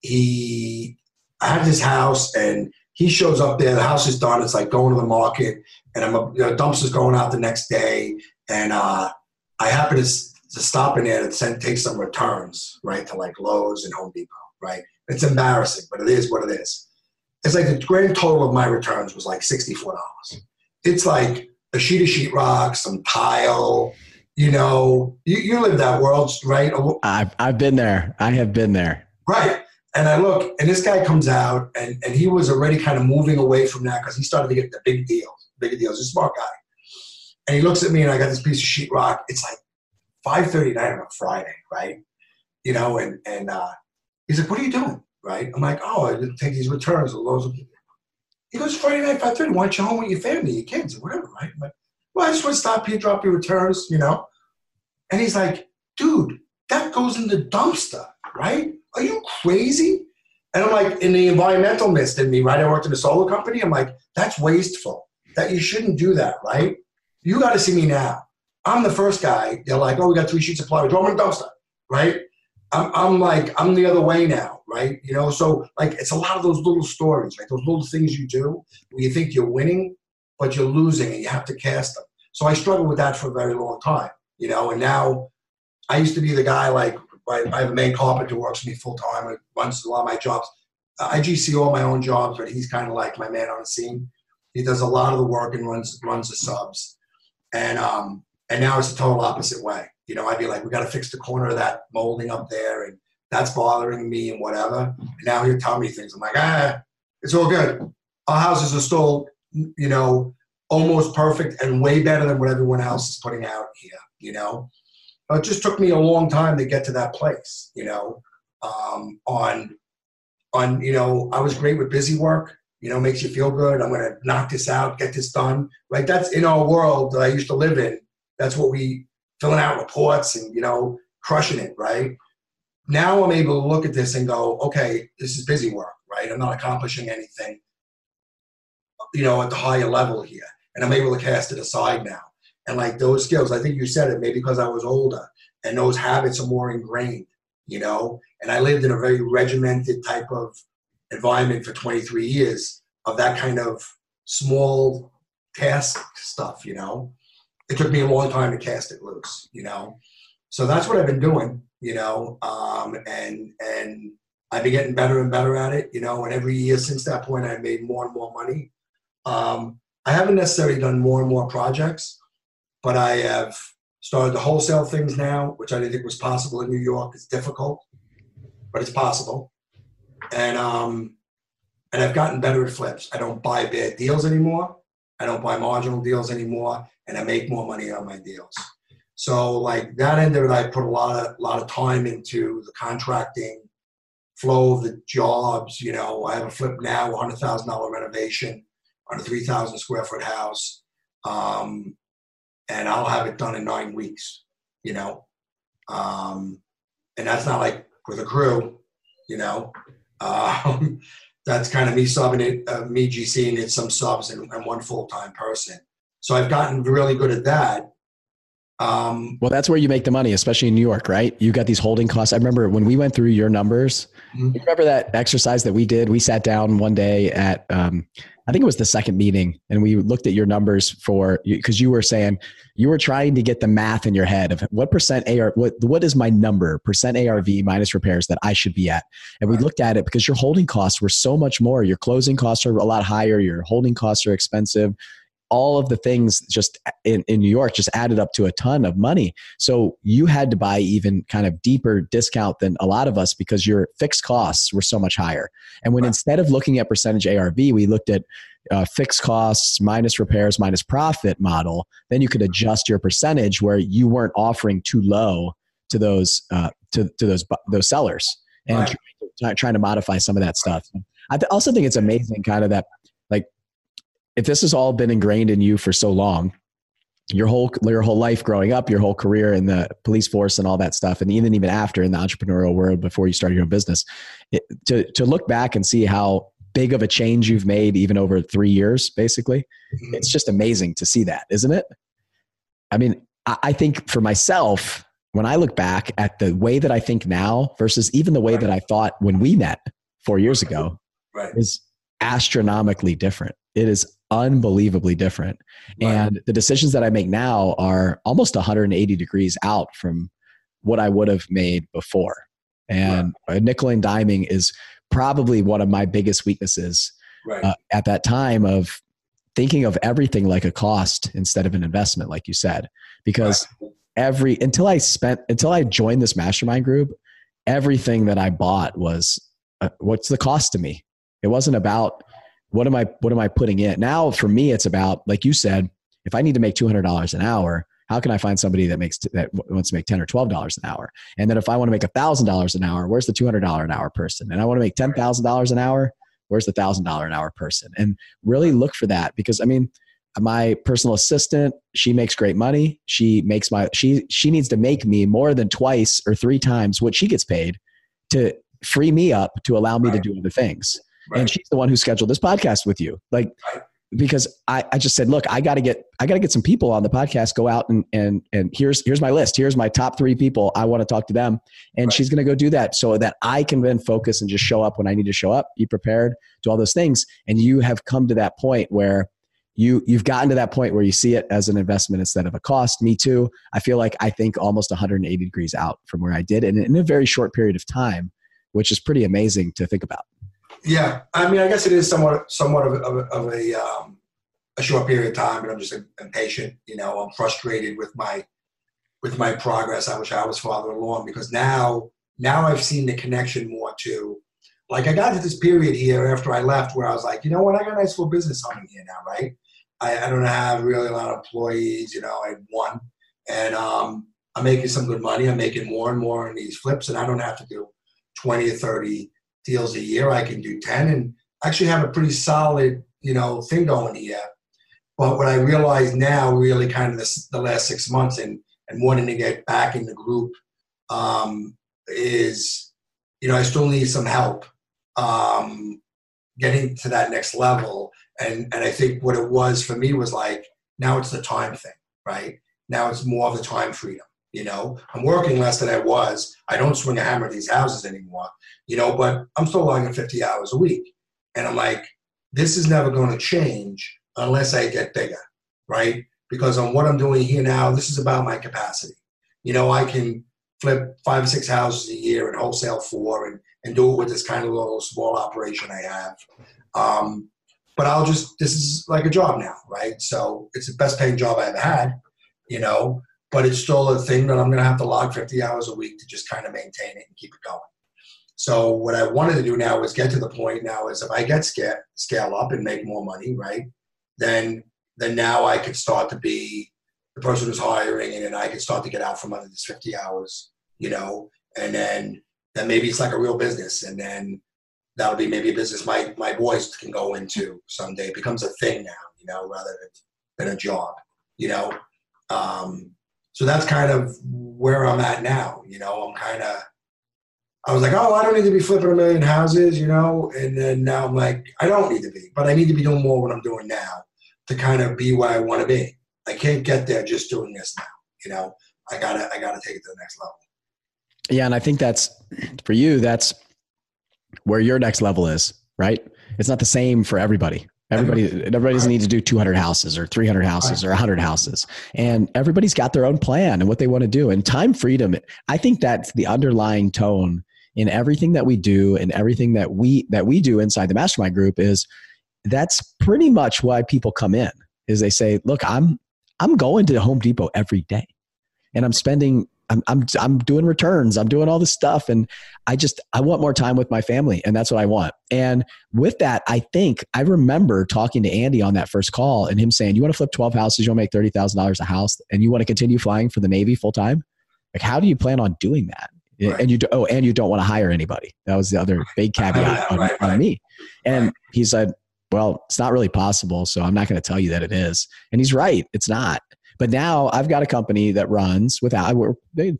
S1: he, I had this house, and he shows up there. The house is done. It's like going to the market, and I'm a you know, dumpster's going out the next day, and uh, I happen to, to stop in there to send, take some returns, right, to like Lowe's and Home Depot, right. It's embarrassing, but it is what it is. It's like the grand total of my returns was like sixty-four dollars it's like a sheet of sheetrock, some tile. You know, you, you live that world, right?
S3: I've I've been there. I have been there.
S1: Right. And I look, and this guy comes out, and, and he was already kind of moving away from that because he started to get the big deals. Big deals. He's a smart guy. And he looks at me, and I got this piece of sheetrock. It's like five thirty nine on a Friday, right? You know, and and uh, he's like, "What are you doing?" Right? I'm like, "Oh, I didn't take these returns." He goes, Friday night, 5.30, why don't you home with your family, your kids, or whatever, right? I'm like, well, I just want to stop here, drop your returns, you know? And he's like, dude, that goes in the dumpster, right? Are you crazy? And I'm like, in the environmentalist in me, right? I worked in a solar company. I'm like, that's wasteful. That you shouldn't do that, right? You got to see me now. I'm the first guy. They're like, oh, we got three sheets of plywood. Throw them in the dumpster, right? I'm, I'm like, I'm the other way now, right? You know, so like it's a lot of those little stories, right? Those little things you do where you think you're winning, but you're losing and you have to cast them. So I struggled with that for a very long time, you know, and now I used to be the guy like, I, I have a main carpenter who works for me full time and runs a lot of my jobs. I GC all my own jobs, but he's kind of like my man on the scene. He does a lot of the work and runs runs the subs, and um, and now it's the total opposite way you know, I'd be like, we got to fix the corner of that molding up there, and that's bothering me and whatever. And now he'll tell me things. I'm like, ah, it's all good. Our houses are still, you know, almost perfect and way better than what everyone else is putting out here, you know. But it just took me a long time to get to that place, you know. Um, on, on, you know, I was great with busy work. You know, makes you feel good. I'm to knock this out, get this done. Like That's in our world that I used to live in. That's what we filling out reports and you know crushing it right? Now i'm able to look at this and go okay this is busy work right? I'm not accomplishing anything you know at the higher level here. And i'm able to cast it aside now. And like those skills i think you said it maybe because i was older and those habits are more ingrained you know? And i lived in a very regimented type of environment for 23 years of that kind of small task stuff you know it took me a long time to cast it loose, you know. So that's what I've been doing, you know, um, and and I've been getting better and better at it, you know. And every year since that point, I've made more and more money. Um, I haven't necessarily done more and more projects, but I have started to wholesale things now, which I didn't think was possible in New York. It's difficult, but it's possible. And um, and I've gotten better at flips. I don't buy bad deals anymore. I don't buy marginal deals anymore and I make more money on my deals. So like that end of it, I put a lot of lot of time into the contracting flow of the jobs. You know, I have a flip now, hundred thousand dollar renovation on a three thousand square foot house, um, and I'll have it done in nine weeks. You know, um, and that's not like with a crew. You know, um, that's kind of me subbing it, uh, me GCing it, some subs, and, and one full time person. So I've gotten really good at that.
S3: Um, well, that's where you make the money, especially in New York, right? You got these holding costs. I remember when we went through your numbers. Mm-hmm. You remember that exercise that we did? We sat down one day at, um, I think it was the second meeting, and we looked at your numbers for because you were saying you were trying to get the math in your head of what percent AR, what what is my number percent ARV minus repairs that I should be at, and we looked at it because your holding costs were so much more. Your closing costs are a lot higher. Your holding costs are expensive all of the things just in, in New York just added up to a ton of money. So you had to buy even kind of deeper discount than a lot of us because your fixed costs were so much higher. And when right. instead of looking at percentage ARV, we looked at uh, fixed costs minus repairs minus profit model, then you could adjust your percentage where you weren't offering too low to those uh, to, to those those sellers and right. trying, to, trying to modify some of that stuff. I th- also think it's amazing, kind of that if this has all been ingrained in you for so long, your whole your whole life growing up, your whole career in the police force and all that stuff, and even even after in the entrepreneurial world before you started your own business, it, to to look back and see how big of a change you've made even over three years, basically, mm-hmm. it's just amazing to see that, isn't it? I mean, I, I think for myself, when I look back at the way that I think now versus even the way right. that I thought when we met four years ago,
S1: right.
S3: is astronomically different. It is unbelievably different. Right. And the decisions that I make now are almost 180 degrees out from what I would have made before. And right. nickel and diming is probably one of my biggest weaknesses
S1: right. uh,
S3: at that time of thinking of everything like a cost instead of an investment, like you said, because every until I spent until I joined this mastermind group, everything that I bought was uh, what's the cost to me. It wasn't about what am I what am I putting in. Now for me, it's about like you said, if I need to make two hundred dollars an hour, how can I find somebody that makes that wants to make ten or twelve dollars an hour? And then if I want to make thousand dollars an hour, where's the two hundred dollar an hour person? And I want to make ten thousand dollars an hour, where's the thousand dollar an hour person? And really look for that because I mean, my personal assistant, she makes great money. She makes my she she needs to make me more than twice or three times what she gets paid to free me up to allow me right. to do other things. Right. And she's the one who scheduled this podcast with you. Like right. because I, I just said, look, I gotta get I gotta get some people on the podcast, go out and and and here's here's my list. Here's my top three people. I want to talk to them. And she's gonna go do that so that I can then focus and just show up when I need to show up, be prepared, do all those things. And you have come to that point where you you've gotten to that point where you see it as an investment instead of a cost me too i feel like i think almost 180 degrees out from where i did and in a very short period of time which is pretty amazing to think about.
S1: Yeah, I mean, I guess it is somewhat somewhat of a, of a, um, a short period of time, but I'm just impatient. You know, I'm frustrated with my with my progress. I wish I was farther along because now now I've seen the connection more to like I got to this period here after I left where I was like, you know what, I got a nice little business humming here now, right? I, I don't have really a lot of employees. You know, I had one, and um, I'm making some good money. I'm making more and more in these flips, and I don't have to do 20 or 30 deals a year. I can do 10 and actually have a pretty solid, you know, thing going here. But what I realize now, really kind of the, the last six months and, and wanting to get back in the group um, is, you know, I still need some help um, getting to that next level. And, and I think what it was for me was like, now it's the time thing, right? Now it's more of the time freedom. You know, I'm working less than I was. I don't swing a hammer at these houses anymore. You know, but I'm still logging 50 hours a week, and I'm like, this is never going to change unless I get bigger, right? Because on what I'm doing here now, this is about my capacity. You know, I can flip five or six houses a year and wholesale four and, and do it with this kind of little small operation I have. Um, but I'll just, this is like a job now, right? So it's the best paying job I ever had, you know, but it's still a thing that I'm going to have to log 50 hours a week to just kind of maintain it and keep it going. So what I wanted to do now is get to the point now is if I get scale, scale up and make more money, right? Then then now I could start to be the person who's hiring and then I could start to get out from under this 50 hours, you know, and then then maybe it's like a real business and then that'll be maybe a business my my boys can go into someday. It becomes a thing now, you know, rather than than a job, you know. Um, so that's kind of where I'm at now. You know, I'm kind of, I was like, oh, I don't need to be flipping a million houses, you know, and then now I'm like, I don't need to be, but I need to be doing more what I'm doing now to kind of be where I want to be. I can't get there just doing this now. You know, I gotta, I gotta take it to the next level.
S3: Yeah, and I think that's for you. That's where your next level is, right? It's not the same for everybody. Everybody, everybody doesn't need to do 200 houses or 300 houses or 100 houses. And everybody's got their own plan and what they want to do. And time freedom, I think that's the underlying tone in everything that we do and everything that we that we do inside the mastermind group is that's pretty much why people come in is they say look i'm i'm going to home depot every day and i'm spending I'm, I'm, I'm doing returns. I'm doing all this stuff. And I just, I want more time with my family. And that's what I want. And with that, I think I remember talking to Andy on that first call and him saying, you want to flip 12 houses, you want to make $30,000 a house and you want to continue flying for the Navy full time? Like, how do you plan on doing that? Right. And you do, oh, and you don't want to hire anybody. That was the other big caveat on, right, right. on, me. And he said, well, it's not really possible. So I'm not going to tell you that it is. And he's right. It's not. But now I've got a company that runs without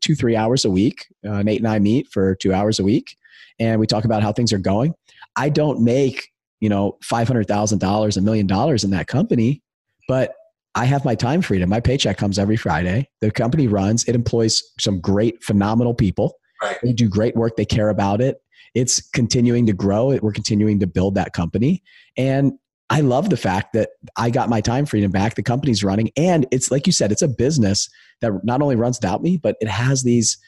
S3: two three hours a week. Uh, Nate and I meet for two hours a week, and we talk about how things are going. I don't make you know five hundred thousand dollars, a million dollars in that company, but I have my time freedom. My paycheck comes every Friday. The company runs. It employs some great, phenomenal people.
S1: Right.
S3: They do great work. They care about it. It's continuing to grow. We're continuing to build that company, and I love the fact that I got my time freedom back. The company's running, and it's like you said, it's a business that not only runs without me, but it has these.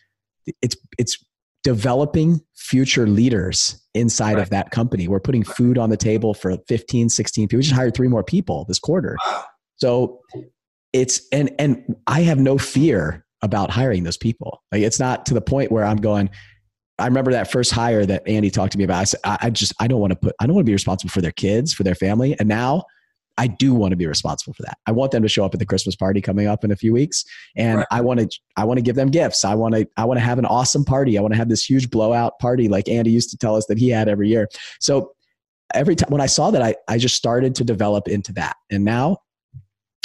S3: It's it's developing future leaders inside right. of that company. We're putting food on the table for 15, 16 people. We just hired three more people this quarter.
S1: Wow.
S3: So it's and and I have no fear about hiring those people. Like it's not to the point where I'm going, I remember that first hire that Andy talked to me about. I said, I just, I don't want to put, I don't want to be responsible for their kids, for their family. And now I do want to be responsible for that. I want them to show up at the Christmas party coming up in a few weeks. And right. I want to, I want to give them gifts. I want to, I want to have an awesome party. I want to have this huge blowout party like Andy used to tell us that he had every year. So every time when I saw that, I, I just started to develop into that. And now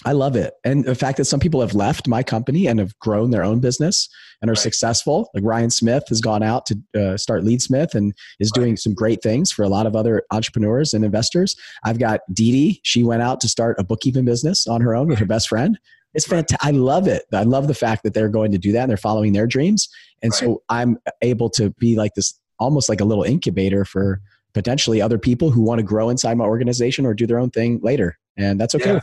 S3: I love it. And the fact that some people have left my company and have grown their own business and are right. successful, like Ryan Smith has gone out to uh, start Leadsmith and is right. doing some great things for a lot of other entrepreneurs and investors. I've got Dee Dee. She went out to start a bookkeeping business on her own with her best friend. It's fantastic. I love it. I love the fact that they're going to do that and they're following their dreams. And right. so I'm able to be like this, almost like a little incubator for potentially other people who want to grow inside my organization or do their own thing later. And that's okay.
S1: Yeah.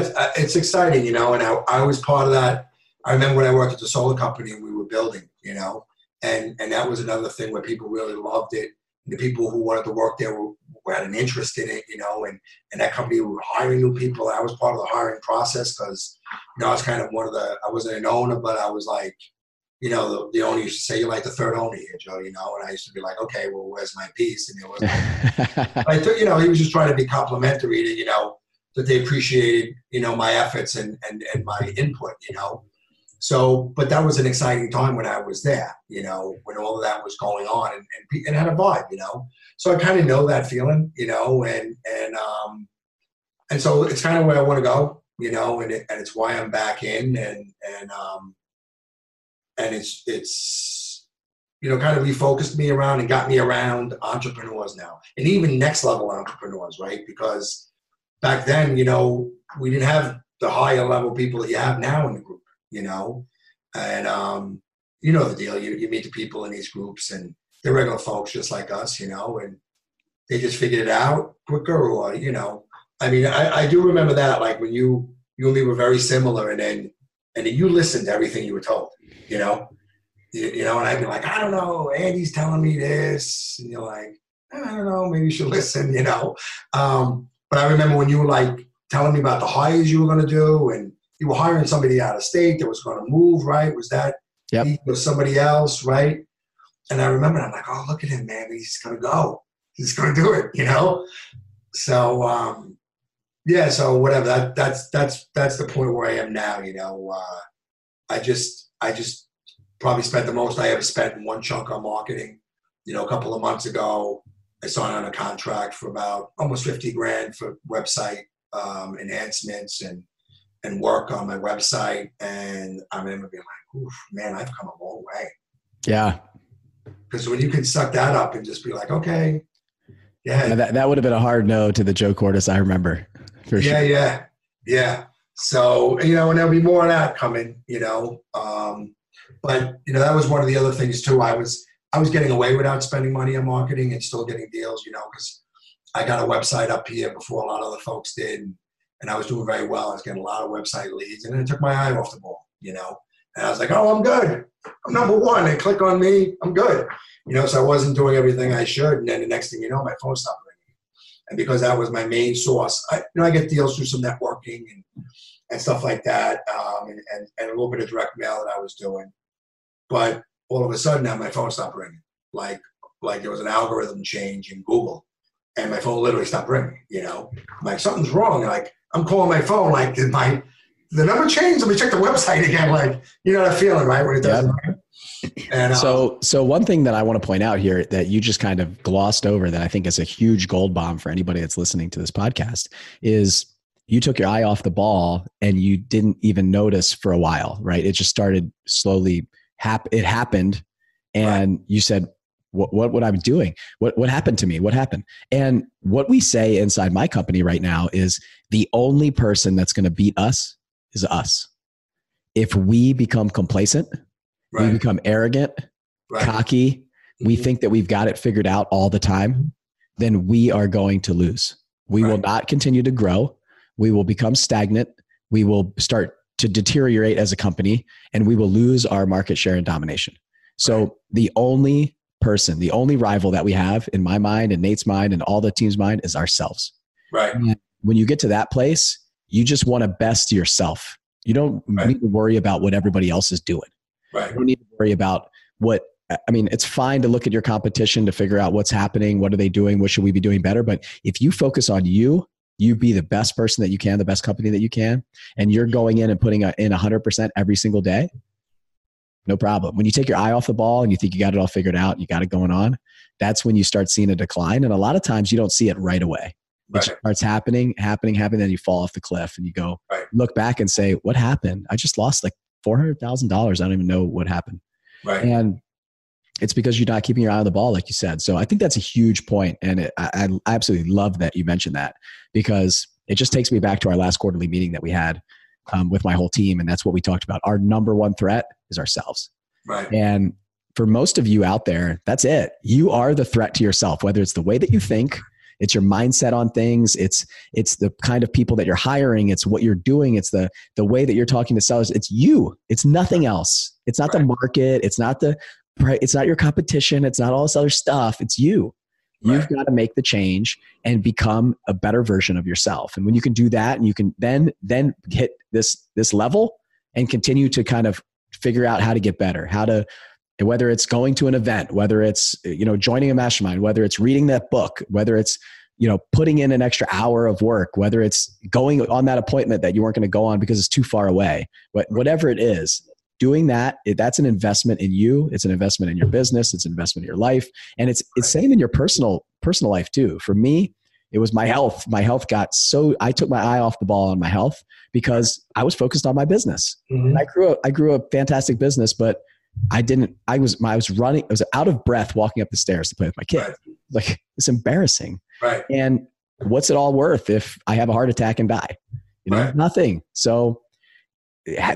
S1: It's, uh, it's exciting, you know, and I, I was part of that. I remember when I worked at the solar company and we were building, you know, and and that was another thing where people really loved it. The people who wanted to work there were, were had an interest in it, you know, and and that company were hiring new people. I was part of the hiring process because, you know, I was kind of one of the. I wasn't an owner, but I was like, you know, the, the owner used to say, "You're like the third owner here, Joe," you know, and I used to be like, "Okay, well, where's my piece?" And it was, like, I took, you know, he was just trying to be complimentary to, you know that they appreciated, you know, my efforts and, and, and my input, you know. So, but that was an exciting time when I was there, you know, when all of that was going on and, and, and had a vibe, you know. So I kind of know that feeling, you know, and, and, um, and so it's kind of where I want to go, you know, and, it, and it's why I'm back in and, and, um, and it's, it's, you know, kind of refocused me around and got me around entrepreneurs now and even next level entrepreneurs, right? Because, back then, you know, we didn't have the higher level people that you have now in the group, you know, and um, you know the deal. You, you meet the people in these groups, and they're regular folks just like us, you know, and they just figured it out quicker, or you know, I mean, I, I do remember that, like when you you and me were very similar, and then and then you listened to everything you were told, you know, you, you know, and I'd be like, I don't know, Andy's telling me this, and you're like, I don't know, maybe you should listen, you know. Um, but I remember when you were like telling me about the hires you were going to do, and you were hiring somebody out of state that was going to move, right? Was that
S3: yep.
S1: was somebody else, right? And I remember I'm like, oh, look at him, man. He's going to go. He's going to do it, you know. So um, yeah, so whatever. That that's that's that's the point where I am now. You know, uh, I just I just probably spent the most I ever spent in one chunk on marketing. You know, a couple of months ago, I signed on a contract for about almost 50 grand for website um, enhancements and and work on my website. And I remember being like, Oof, man, I've come a long way.
S3: Yeah.
S1: Because when you can suck that up and just be like, okay, yeah.
S3: yeah that, that would have been a hard no to the Joe Cordes, I remember.
S1: For yeah, sure. yeah, yeah. So, you know, and there'll be more of that coming, you know. Um, but, you know, that was one of the other things too. I was, I was getting away without spending money on marketing and still getting deals, you know, because I got a website up here before a lot of other folks did, and, I was doing very well. I was getting a lot of website leads, and then it took my eye off the ball, you know. And I was like, oh, I'm good. I'm number one. And click on me, I'm good. You know, so I wasn't doing everything I should. And then the next thing you know, my phone stopped ringing. And because that was my main source, I, you know, I get deals through some networking and, and stuff like that, um, and, and, and a little bit of direct mail that I was doing. But all of a sudden now my phone stopped ringing. Like like there was an algorithm change in Google, and my phone literally stopped ringing. You know, I'm like something's wrong. Like I'm calling my phone. Like did my the number changed? Let me check the website again. Like you know that feeling right when it doesn't.
S3: Yep.
S1: And um,
S3: So, so one thing that I want to point out here that you just kind of glossed over that I think is a huge gold bomb for anybody that's listening to this podcast is you took your eye off the ball and you didn't even notice for a while, right? It just started slowly. Hap- it happened, and you said, "What? What? What I'm doing? What? What happened to me? What happened?" And what we say inside my company right now is the only person that's going to beat us is us. If we become complacent, we become arrogant,
S1: right.
S3: cocky, we
S1: Mhm.
S3: think that we've got it figured out all the time, then we are going to lose. We will not continue to grow. We will become stagnant. We will start to deteriorate as a company and we will lose our market share and domination. So,
S1: Right.
S3: the only person, the only rival that we have in my mind and Nate's mind and all the team's mind is ourselves.
S1: right,
S3: When you get to that place, you just want to best yourself. You don't
S1: Right.
S3: need to worry about what everybody else is doing.
S1: right,
S3: You don't need to worry about what I mean, it's fine to look at your competition to figure out what's happening, what are they doing, what should we be doing better. But if you focus on you, you be the best person that you can, the best company that you can, and you're going in and putting in 100% every single day, no problem. When you take your eye off the ball and you think you got it all figured out, you got it going on, that's when you start seeing a decline. And a lot of times you don't see it right away. It
S1: right,
S3: starts happening, happening, happening, then you fall off the cliff and you go
S1: Right.
S3: look back and say, What happened? I just lost like four hundred thousand dollars. I don't even know what happened.
S1: right,
S3: And it's because you're not keeping your eye on the ball, like you said. So I think that's a huge point, and it, I, I absolutely love that you mentioned that because it just takes me back to our last quarterly meeting that we had um, with my whole team, and that's what we talked about. Our number one threat is ourselves,
S1: right,
S3: and for most of you out there, that's it. You are the threat to yourself, whether it's the way that you think, it's your mindset on things, it's it's the kind of people that you're hiring, it's what you're doing, it's the the way that you're talking to sellers. It's you. It's nothing else. It's not the market. It's not the it's not your competition. It's not all this other stuff. It's you. You've got to make the change and become a better version of yourself. And when you can do that, and you can then then hit this this level and continue to kind of figure out how to get better, how to whether it's going to an event, whether it's you know joining a mastermind, whether it's reading that book, whether it's you know putting in an extra hour of work, whether it's going on that appointment that you weren't going to go on because it's too far away, what, whatever it is, doing that it, that's an investment in you. It's an investment in your business. It's an investment in your life, and it's it's same in your personal personal life too. For me, it was my health. My health got so I took my eye off the ball on my health because I was focused on my business.
S1: Mhm.
S3: I grew up, I grew a fantastic business, but I didn't. I was I was running. I was out of breath walking up the stairs to play with my kid.
S1: Right.
S3: Like it's embarrassing.
S1: right,
S3: And what's it all worth if I have a heart attack and die? You know,
S1: Right.
S3: nothing. So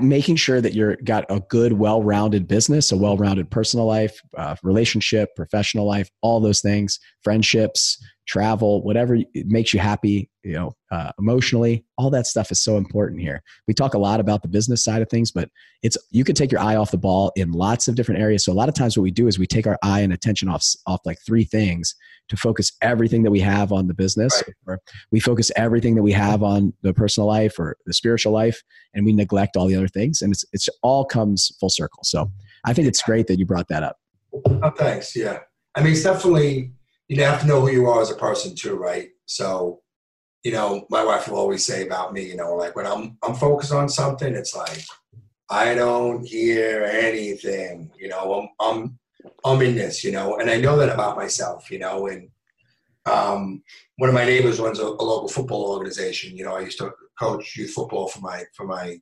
S3: making sure that you're got a good, well-rounded business, a well-rounded personal life, uh, relationship, professional life, all those things, friendships, travel, whatever makes you happy, you know, uh, emotionally, all that stuff is so important here. We talk a lot about the business side of things, but it's you can take your eye off the ball in lots of different areas. So a lot of times, what we do is we take our eye and attention off off like three things to focus everything that we have on the business, or we focus everything that we have on the personal life or the spiritual life, and we neglect all the other things, and it's it's all comes full circle. So I think it's great that you brought that up.
S1: Oh, thanks. Yeah. I mean, it's definitely, you have to know who you are as a person too, right? So, you know, my wife will always say about me, you know, like when I'm, I'm focused on something, it's like, I don't hear anything, you know, I'm, I'm, I'm in this, you know, and I know that about myself, you know, and, um, one of my neighbors runs a, a local football organization. You know, I used to coach youth football for my, for my,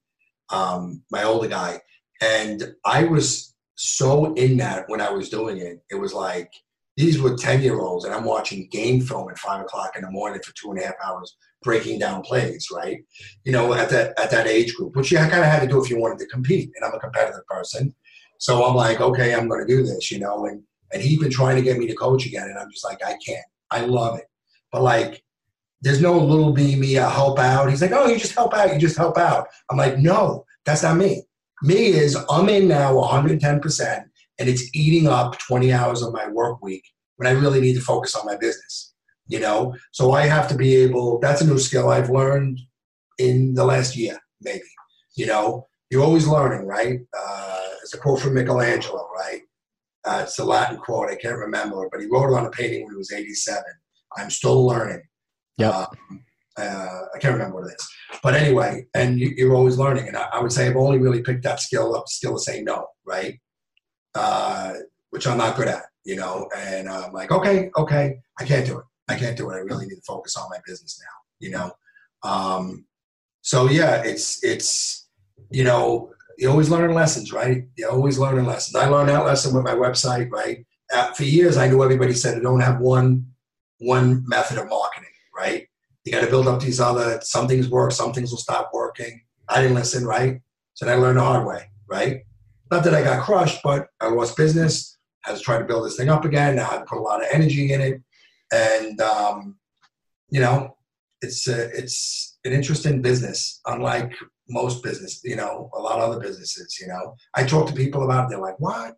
S1: um, my older guy. And I was so in that when I was doing it. It was like these were 10 year olds, and I'm watching game film at five o'clock in the morning for two and a half hours, breaking down plays, right? You know, at that at that age group, which you kind of had to do if you wanted to compete. And I'm a competitive person. So I'm like, okay, I'm going to do this, you know. And and he's been trying to get me to coach again, and I'm just like, I can't. I love it, but like, there's no little b me. I help out. He's like, oh, you just help out. You just help out. I'm like, no, that's not me. Me is I'm in now 110 percent, and it's eating up 20 hours of my work week when I really need to focus on my business. You know, so I have to be able. That's a new skill I've learned in the last year, maybe. You know, you're always learning, right? Uh, it's a quote from Michelangelo, right? Uh, it's a Latin quote. I can't remember it, but he wrote it on a painting when he was 87. I'm still learning.
S3: Yeah.
S1: Um, uh, I can't remember what it is. But anyway, and you, you're always learning. And I, I would say I've only really picked that skill up, skill to say no, right? Uh, which I'm not good at, you know. And I'm like, okay, okay, I can't do it. I can't do it. I really need to focus on my business now, you know. Um, so yeah, it's it's you know you always learn lessons, right? You always learn lessons. I learned that lesson with my website, right? Uh, for years, I knew everybody said, I "Don't have one one method of marketing, right? You got to build up these other. Some things work, some things will stop working." I didn't listen, right? So I learned the hard way, right? Not that I got crushed, but I lost business. I had to to build this thing up again. Now I put a lot of energy in it, and um, you know, it's a, it's an interesting business, unlike most business. You know, a lot of other businesses. You know, I talk to people about it. They're like, "What?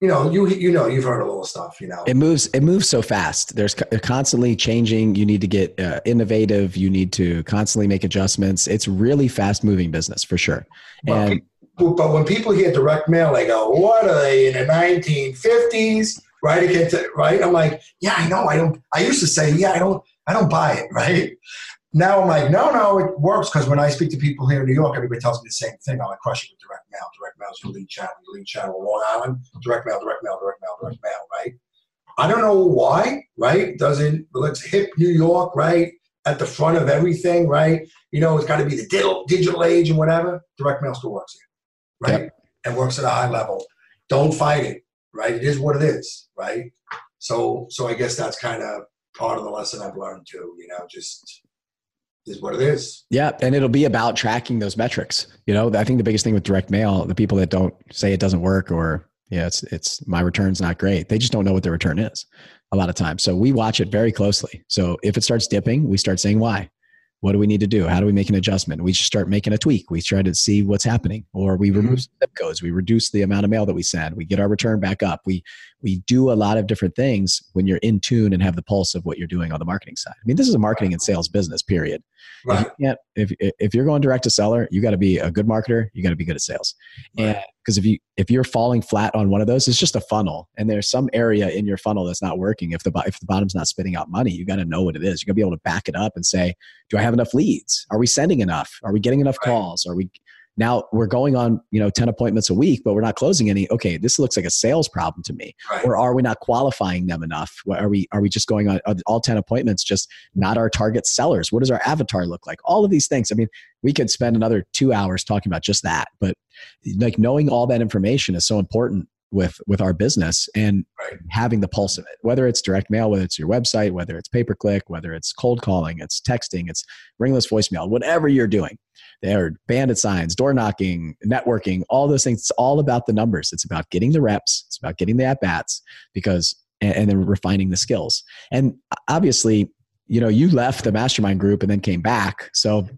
S1: you know, you you know, you've heard a little stuff. You know,
S3: it moves. It moves so fast. There's constantly changing. You need to get uh, innovative. You need to constantly make adjustments. It's really fast moving business for sure.
S1: But and people, but when people hear direct mail, they go, "What are they in the 1950s?" Right? Again, right? I'm like, "Yeah, I know. I don't. I used to say, yeah, I don't. I don't buy it." Right? now I'm like, no, no, it works because when I speak to people here in New York, everybody tells me the same thing. I'm like, crush it with direct mail. Direct mail is your lead channel. Your lead channel, Long Island, direct mail, direct mail, direct mail, direct mail, right? I don't know why, right? Doesn't let's hip New York, right? At the front of everything, right? You know, it's got to be the digital, digital age and whatever. Direct mail still works here, right? Yep. And works at a high level. Don't fight it, right? It is what it is, right? So, so I guess that's kind of part of the lesson I've learned too. You know, just is what it is.
S3: Yeah, and it'll be about tracking those metrics. You know, I think the biggest thing with direct mail, the people that don't say it doesn't work or yeah, it's it's my return's not great. They just don't know what their return is a lot of times. So we watch it very closely. So if it starts dipping, we start saying why. What do we need to do? How do we make an adjustment? We just start making a tweak. We try to see what's happening, or we mm-hmm. remove zip codes. We reduce the amount of mail that we send. We get our return back up. We we do a lot of different things when you're in tune and have the pulse of what you're doing on the marketing side. I mean, this is a marketing and sales business. Period. Right. If, you if if you're going direct to seller, you got to be a good marketer. You got to be good at sales. Right. And because if you if you're falling flat on one of those, it's just a funnel, and there's some area in your funnel that's not working. If the if the bottom's not spitting out money, you got to know what it is. You got to be able to back it up and say, do I have enough leads? Are we sending enough? Are we getting enough right. calls? Are we now we're going on you know 10 appointments a week but we're not closing any. Okay this looks like a sales problem to me. Right. or are we not qualifying them enough? Are we are we just going on all 10 appointments just not our target sellers? What does our avatar look like? All of these things. I mean we could spend another two hours talking about just that but like knowing all that information is so important with with our business and right. having the pulse of it whether it's direct mail whether it's your website whether it's pay per click whether it's cold calling it's texting it's ringless voicemail whatever you're doing there are bandit signs door knocking networking all those things. It's all about the numbers. It's about getting the reps. It's about getting the at bats because and, and then refining the skills. And obviously you know you left the mastermind group and then came back. So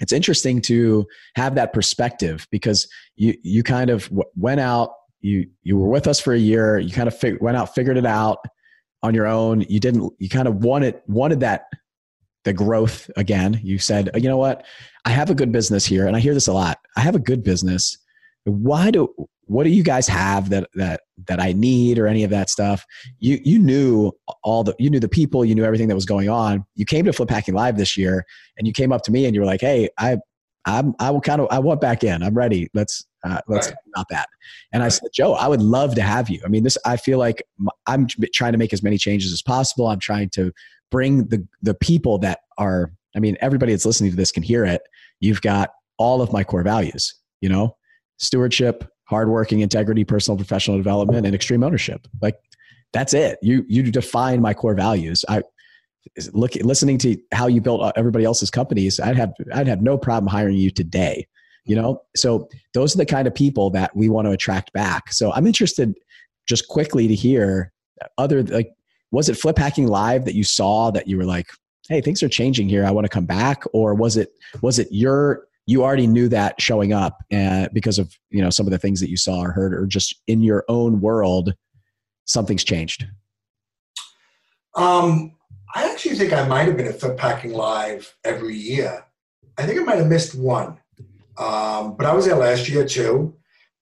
S3: it's interesting to have that perspective because you you kind of went out you you were with us for a year. You kind of fig- went out figured it out on your own. You didn't you kind of wanted wanted that the growth again you said you know what i have a good business here and i hear this a lot i have a good business why do what do you guys have that that that i need or any of that stuff you you knew all the you knew the people you knew everything that was going on you came to flip hacking live this year and you came up to me and you were like hey i i'm i will kind of i want back in i'm ready let's uh, let's right. talk about that. And right. I said, Joe, I would love to have you. I mean, this, I feel like I'm trying to make as many changes as possible. I'm trying to bring the, the people that are, I mean, everybody that's listening to this can hear it. You've got all of my core values, you know, stewardship, hardworking, integrity, personal, professional development, and extreme ownership. Like that's it. You, you define my core values. I, look listening to how you built uh, everybody else's companies i'd have i'd have no problem hiring you today you know so those are the kind of people that we want to attract back so i'm interested just quickly to hear other like was it flip hacking live that you saw that you were like hey things are changing here. I want to come back or was it was it your you already knew that showing up uh, because of you know some of the things that you saw or heard or just in your own world something's changed?
S1: Um i actually think i might have been at flip hacking live every year. I think i might have missed one. Um, but I was there last year too.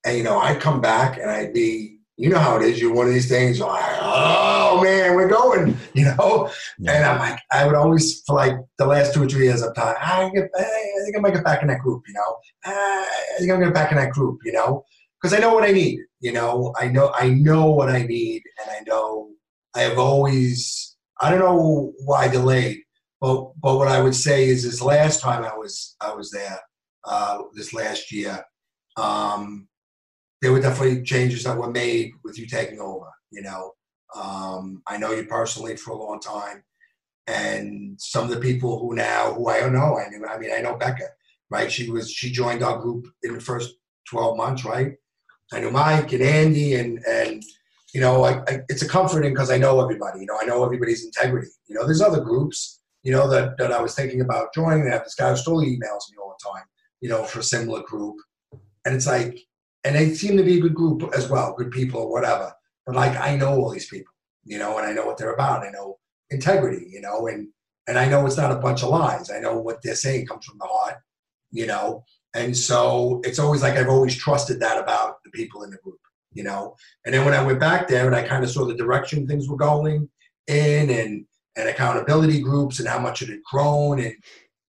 S1: And, you know, I'd come back and I'd be, you know how it is. You're one of these things, like, oh man, we're going, you know? Yeah. And I'm like, I would always, for like the last two or three years, I'm thought, I, get, I think I might get back in that group, you know? I think I'm going to get back in that group, you know? because I know what I need. You know, I know I know what I need, and I know I have always. I don't know why I delayed, but but what I would say is this last time I was I was there, uh, this last year, um, there were definitely changes that were made with you taking over. You know, um, I know you personally for a long time, and some of the people who now who I don't know. I knew. I mean, I know Becca, right? She was she joined our group in the first twelve months, right? I knew Mike and Andy, and and you know, I, I, it's a comforting because I know everybody. You know, I know everybody's integrity. You know, there's other groups, you know, that, that I was thinking about joining. Have this guy who still emails me all the time, you know, for a similar group, and it's like, and they seem to be a good group as well, good people or whatever. But like, I know all these people, you know, and I know what they're about. I know integrity, you know, and and I know it's not a bunch of lies. I know what they're saying comes from the heart, you know, and so it's always like I've always trusted that about the people in the group, you know. And then when I went back there and I kind of saw the direction things were going in and and accountability groups and how much it had grown and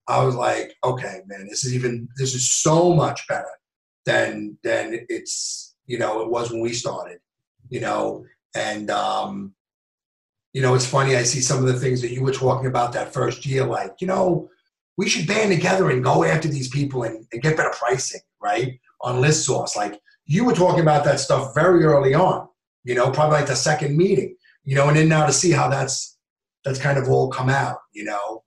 S1: I was like, okay, man, this is even this is so much better than than it's you know it was when we started, you know. And um, you know, it's funny. I see some of the things that you were talking about that first year, like you know, we should band together and go after these people and, and get better pricing, right? On ListSource. Like you were talking about that stuff very early on, you know, probably like the second meeting, you know, and then now to see how that's that's kind of all come out, you know.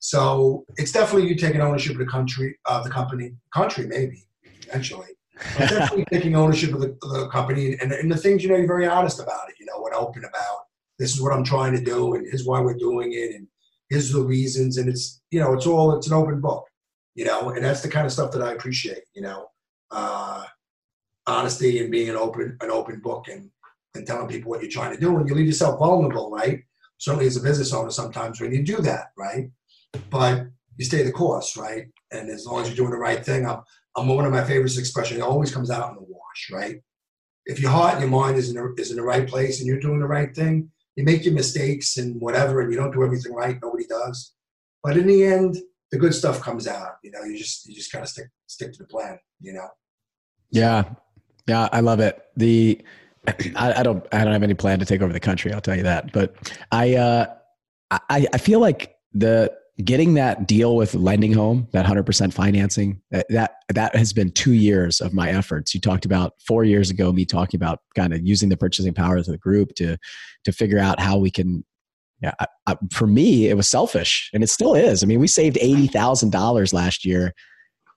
S1: So it's definitely you taking ownership of the country, of the company, country maybe eventually. Definitely taking ownership of the, the company and, and the things you know you're very honest about it, you know, and open about this is what I'm trying to do and here's why we're doing it and here's the reasons and it's you know it's all it's an open book you know and that's the kind of stuff that i appreciate you know uh, honesty and being an open an open book and and telling people what you're trying to do and you leave yourself vulnerable right? Certainly as a business owner sometimes when you do that right? But you stay the course right? And as long as you're doing the right thing i'm, I'm one of my favorite expressions it always comes out in the wash right if your heart and your mind is in, the, is in the right place and you're doing the right thing you make your mistakes and whatever, and you don't do everything right. Nobody does. But in the end, the good stuff comes out. You know, you just you just kind of stick stick to the plan. You know.
S3: Yeah, yeah, I love it. The I, I, don't I don't have any plan to take over the country. I'll tell you that. But I uh, I I feel like the getting that deal with LendingHome that 100% financing that, that that has been two years of my efforts. You talked about four years ago me talking about kind of using the purchasing powers of the group to to figure out how we can yeah I, I, for me it was selfish and it still is. I mean we saved $80000 last year.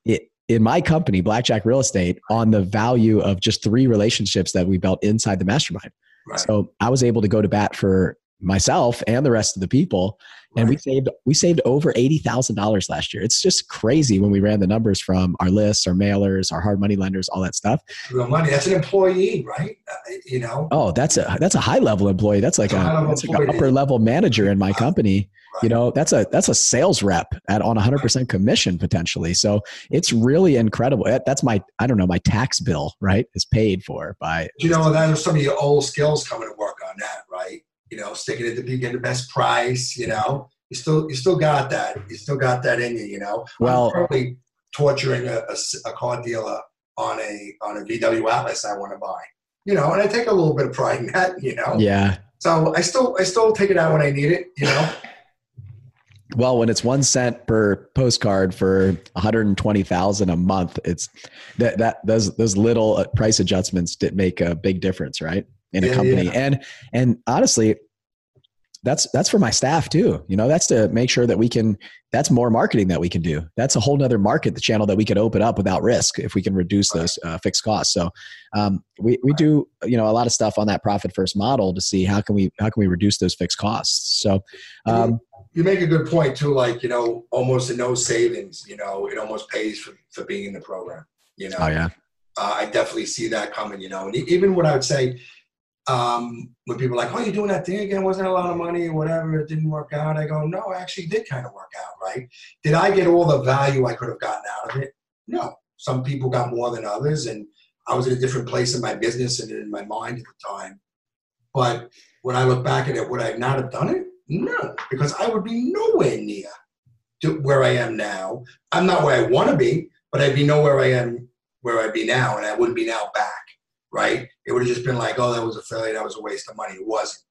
S3: It, in my company blackjack real estate on the value of just three relationships that we built inside the mastermind. Right. so i was able to go to bat for myself and the rest of the people and right. we saved we saved over eighty thousand dollars last year. It's just crazy when we ran the numbers from our lists, our mailers, our hard money lenders, all that stuff.
S1: Real money. That's an employee, right? Uh, you know.
S3: Oh, that's a that's a high level employee. That's like that's a, a that's like an upper level manager in my company. Right. You know, that's a that's a sales rep at on 100 percent commission potentially. So it's really incredible. That's my I don't know my tax bill right is paid for by.
S1: You know, that are some of your old skills coming to work on that, right? You know, sticking it to be getting the best price, you know. You still you still got that. You still got that in you, you know.
S3: Well,
S1: probably torturing a, a, a, car dealer on a on a VW Atlas I want to buy. You know, and I take a little bit of pride in that, you know.
S3: Yeah.
S1: So I still I still take it out when I need it, you know.
S3: well, when it's one cent per postcard for 120,000 a month, it's that that those those little uh, price adjustments did make a big difference, right? In a yeah, company. Yeah. And and honestly, that's that's for my staff too. You know, that's to make sure that we can. That's more marketing that we can do. That's a whole nother market, the channel that we could open up without risk if we can reduce those uh, fixed costs. So um, we we do you know a lot of stuff on that profit first model to see how can we how can we reduce those fixed costs. So. Um,
S1: you make a good point too. Like you know, almost in no savings. You know, it almost pays for for being in the program. You know.
S3: Oh yeah.
S1: Uh, I definitely see that coming. You know, and even what I would say um, when people are like, oh, you're doing that thing again, wasn't a lot of money whatever, it didn't work out. I go, no, actually did kind of work out, right? Did I get all the value I could have gotten out of it? No. Some people got more than others, and I was in a different place in my business and in my mind at the time. But when I look back at it, would I not have done it? No, because I would be nowhere near to where I am now. I'm not where I want to be, but I'd be nowhere I am where I'd be now, and I wouldn't be now back. Right? It would have just been like, oh, that was a failure, that was a waste of money. It wasn't.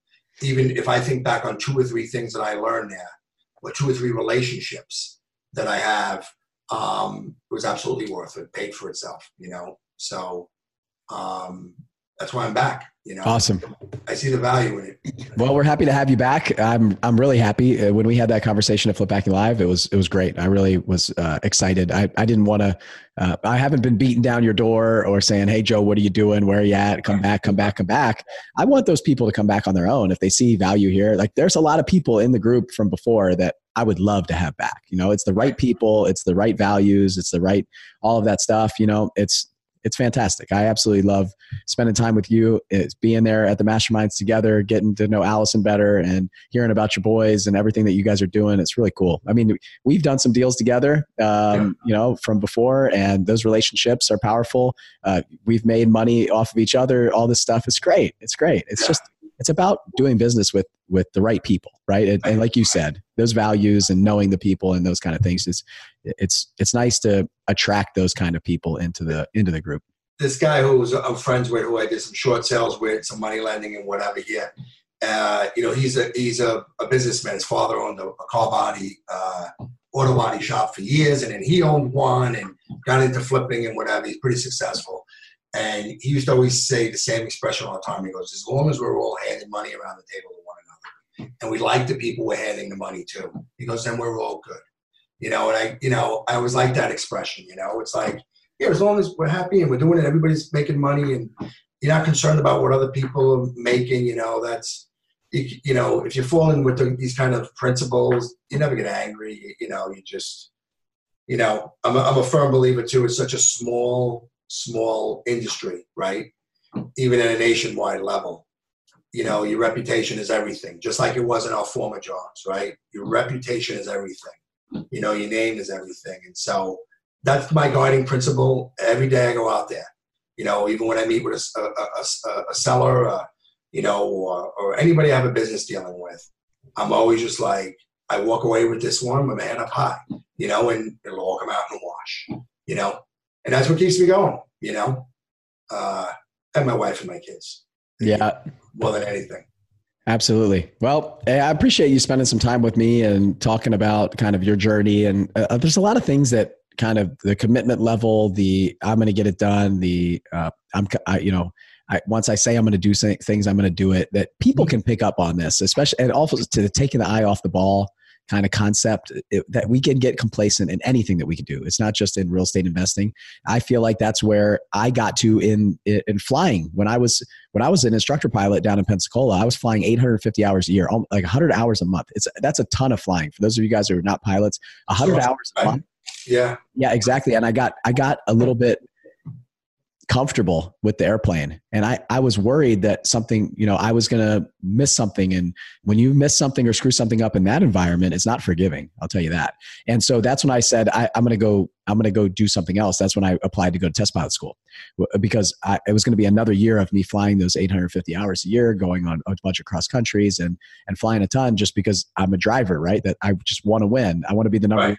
S1: Even if I think back on two or three things that I learned there, or two or three relationships that I have, um, it was absolutely worth it. Paid for itself, you know. So um, that's why I'm back. You know,
S3: awesome.
S1: I see the value in it.
S3: Well, we're happy to have you back. I'm I'm really happy. Uh, when we had that conversation at Flip Hacking Live, it was it was great. I really was uh, excited. I, I didn't want to. Uh, I haven't been beating down your door or saying, "Hey, Joe, what are you doing? Where are you at? Come back, come back, come back." I want those people to come back on their own if they see value here. Like, there's a lot of people in the group from before that I would love to have back. You know, it's the right people, it's the right values, it's the right all of that stuff. You know, it's it's fantastic. I absolutely love spending time with you. It's being there at the masterminds together, getting to know Allison better, and hearing about your boys and everything that you guys are doing. It's really cool. I mean, we've done some deals together, um, you know, from before, and those relationships are powerful. Uh, we've made money off of each other. All this stuff is great. It's great. It's just it's about doing business with with the right people right? And, and, like you said those values and knowing the people and those kind of things is it's it's nice to attract those kind of people into the into the group.
S1: This guy who was I'm friends with who I did some short sales with some money lending and whatever here uh, you know he's a he's a, a businessman. His father owned a, a car body uh, auto body shop for years and then he owned one and got into flipping and whatever. He's pretty successful and he used to always say the same expression all the time. He goes, as long as we're all handing money around the table to one another, and we like the people we're handing the money to, he goes, then we're all good. You know, and I, you know, I always like that expression. You know, it's like, yeah, as long as we're happy and we're doing it, everybody's making money, and you're not concerned about what other people are making. You know, that's, you, you know, if you fall in with the, these kind of principles, you never get angry. You know, you just, you know, I'm a, I'm a firm believer too. It's such a small small industry, right? Even at a nationwide level. You know, your reputation is everything, just like it was in our former jobs, right? Your reputation is everything. You know, your name is everything. And so that's my guiding principle. Every day I go out there, you know, even when I meet with a, a, a, a seller, uh, you know, or, or anybody I have a business dealing with, I'm always just like, I walk away with this one, my man up high, you know, and it'll all come out in the wash, you know and that's what keeps me going. You know, uh, and my wife and my kids.
S3: Yeah,
S1: more than anything.
S3: Absolutely. Well, I appreciate you spending some time with me and talking about kind of your journey. And uh, there's a lot of things that kind of the commitment level, the I'm going to get it done, the uh, I'm, I, you know, I, once I say I'm going to do things, I'm going to do it. That people can pick up on this, especially and also to taking the eye off the ball kind of concept it, that we can get complacent in anything that we can do. It's not just in real estate investing. I feel like that's where I got to in in flying when I was when I was an instructor pilot down in Pensacola. I was flying 850 hours a year, like 100 hours a month. It's that's a ton of flying. For those of you guys who are not pilots, 100 sure. hours a month.
S1: Yeah.
S3: Yeah, exactly. And I got I got a little bit comfortable with the airplane. And i i was worried that something you know i was going to miss something. And when you miss something or screw something up in that environment it's not forgiving i'll tell you that. And so that's when i said I, am going to go i'm going to go do something else. That's when i applied to go to test pilot school because I, it was going to be another year of me flying those 850 hours a year going on a bunch of cross countries and and flying a ton just because i'm a driver right? That i just want to win. I want to be the number right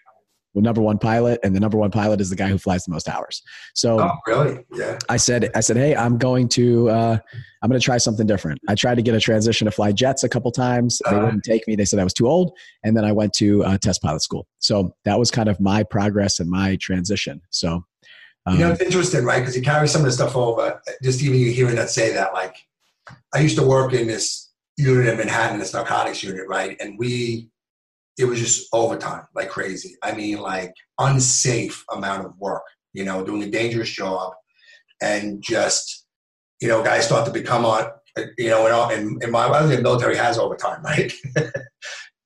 S3: number one pilot, and the number one pilot is the guy who flies the most hours. So,
S1: oh, really? Yeah.
S3: I said, I said, hey, I'm going to, uh, I'm going to try something different. I tried to get a transition to fly jets a couple times. They uh, wouldn't take me. They said I was too old, and then I went to uh, test pilot school. So that was kind of my progress and my transition. So.
S1: Um, you know, um, it's interesting, right? Because you carry some of the stuff over. Just even you hearing that say that, like, I used to work in this unit in Manhattan, this narcotics unit, right? And we it was just overtime like crazy. I mean, like unsafe amount of work, you know, doing a dangerous job and just, you know, guys start to become on, you know, in, in my, I the military has overtime, right?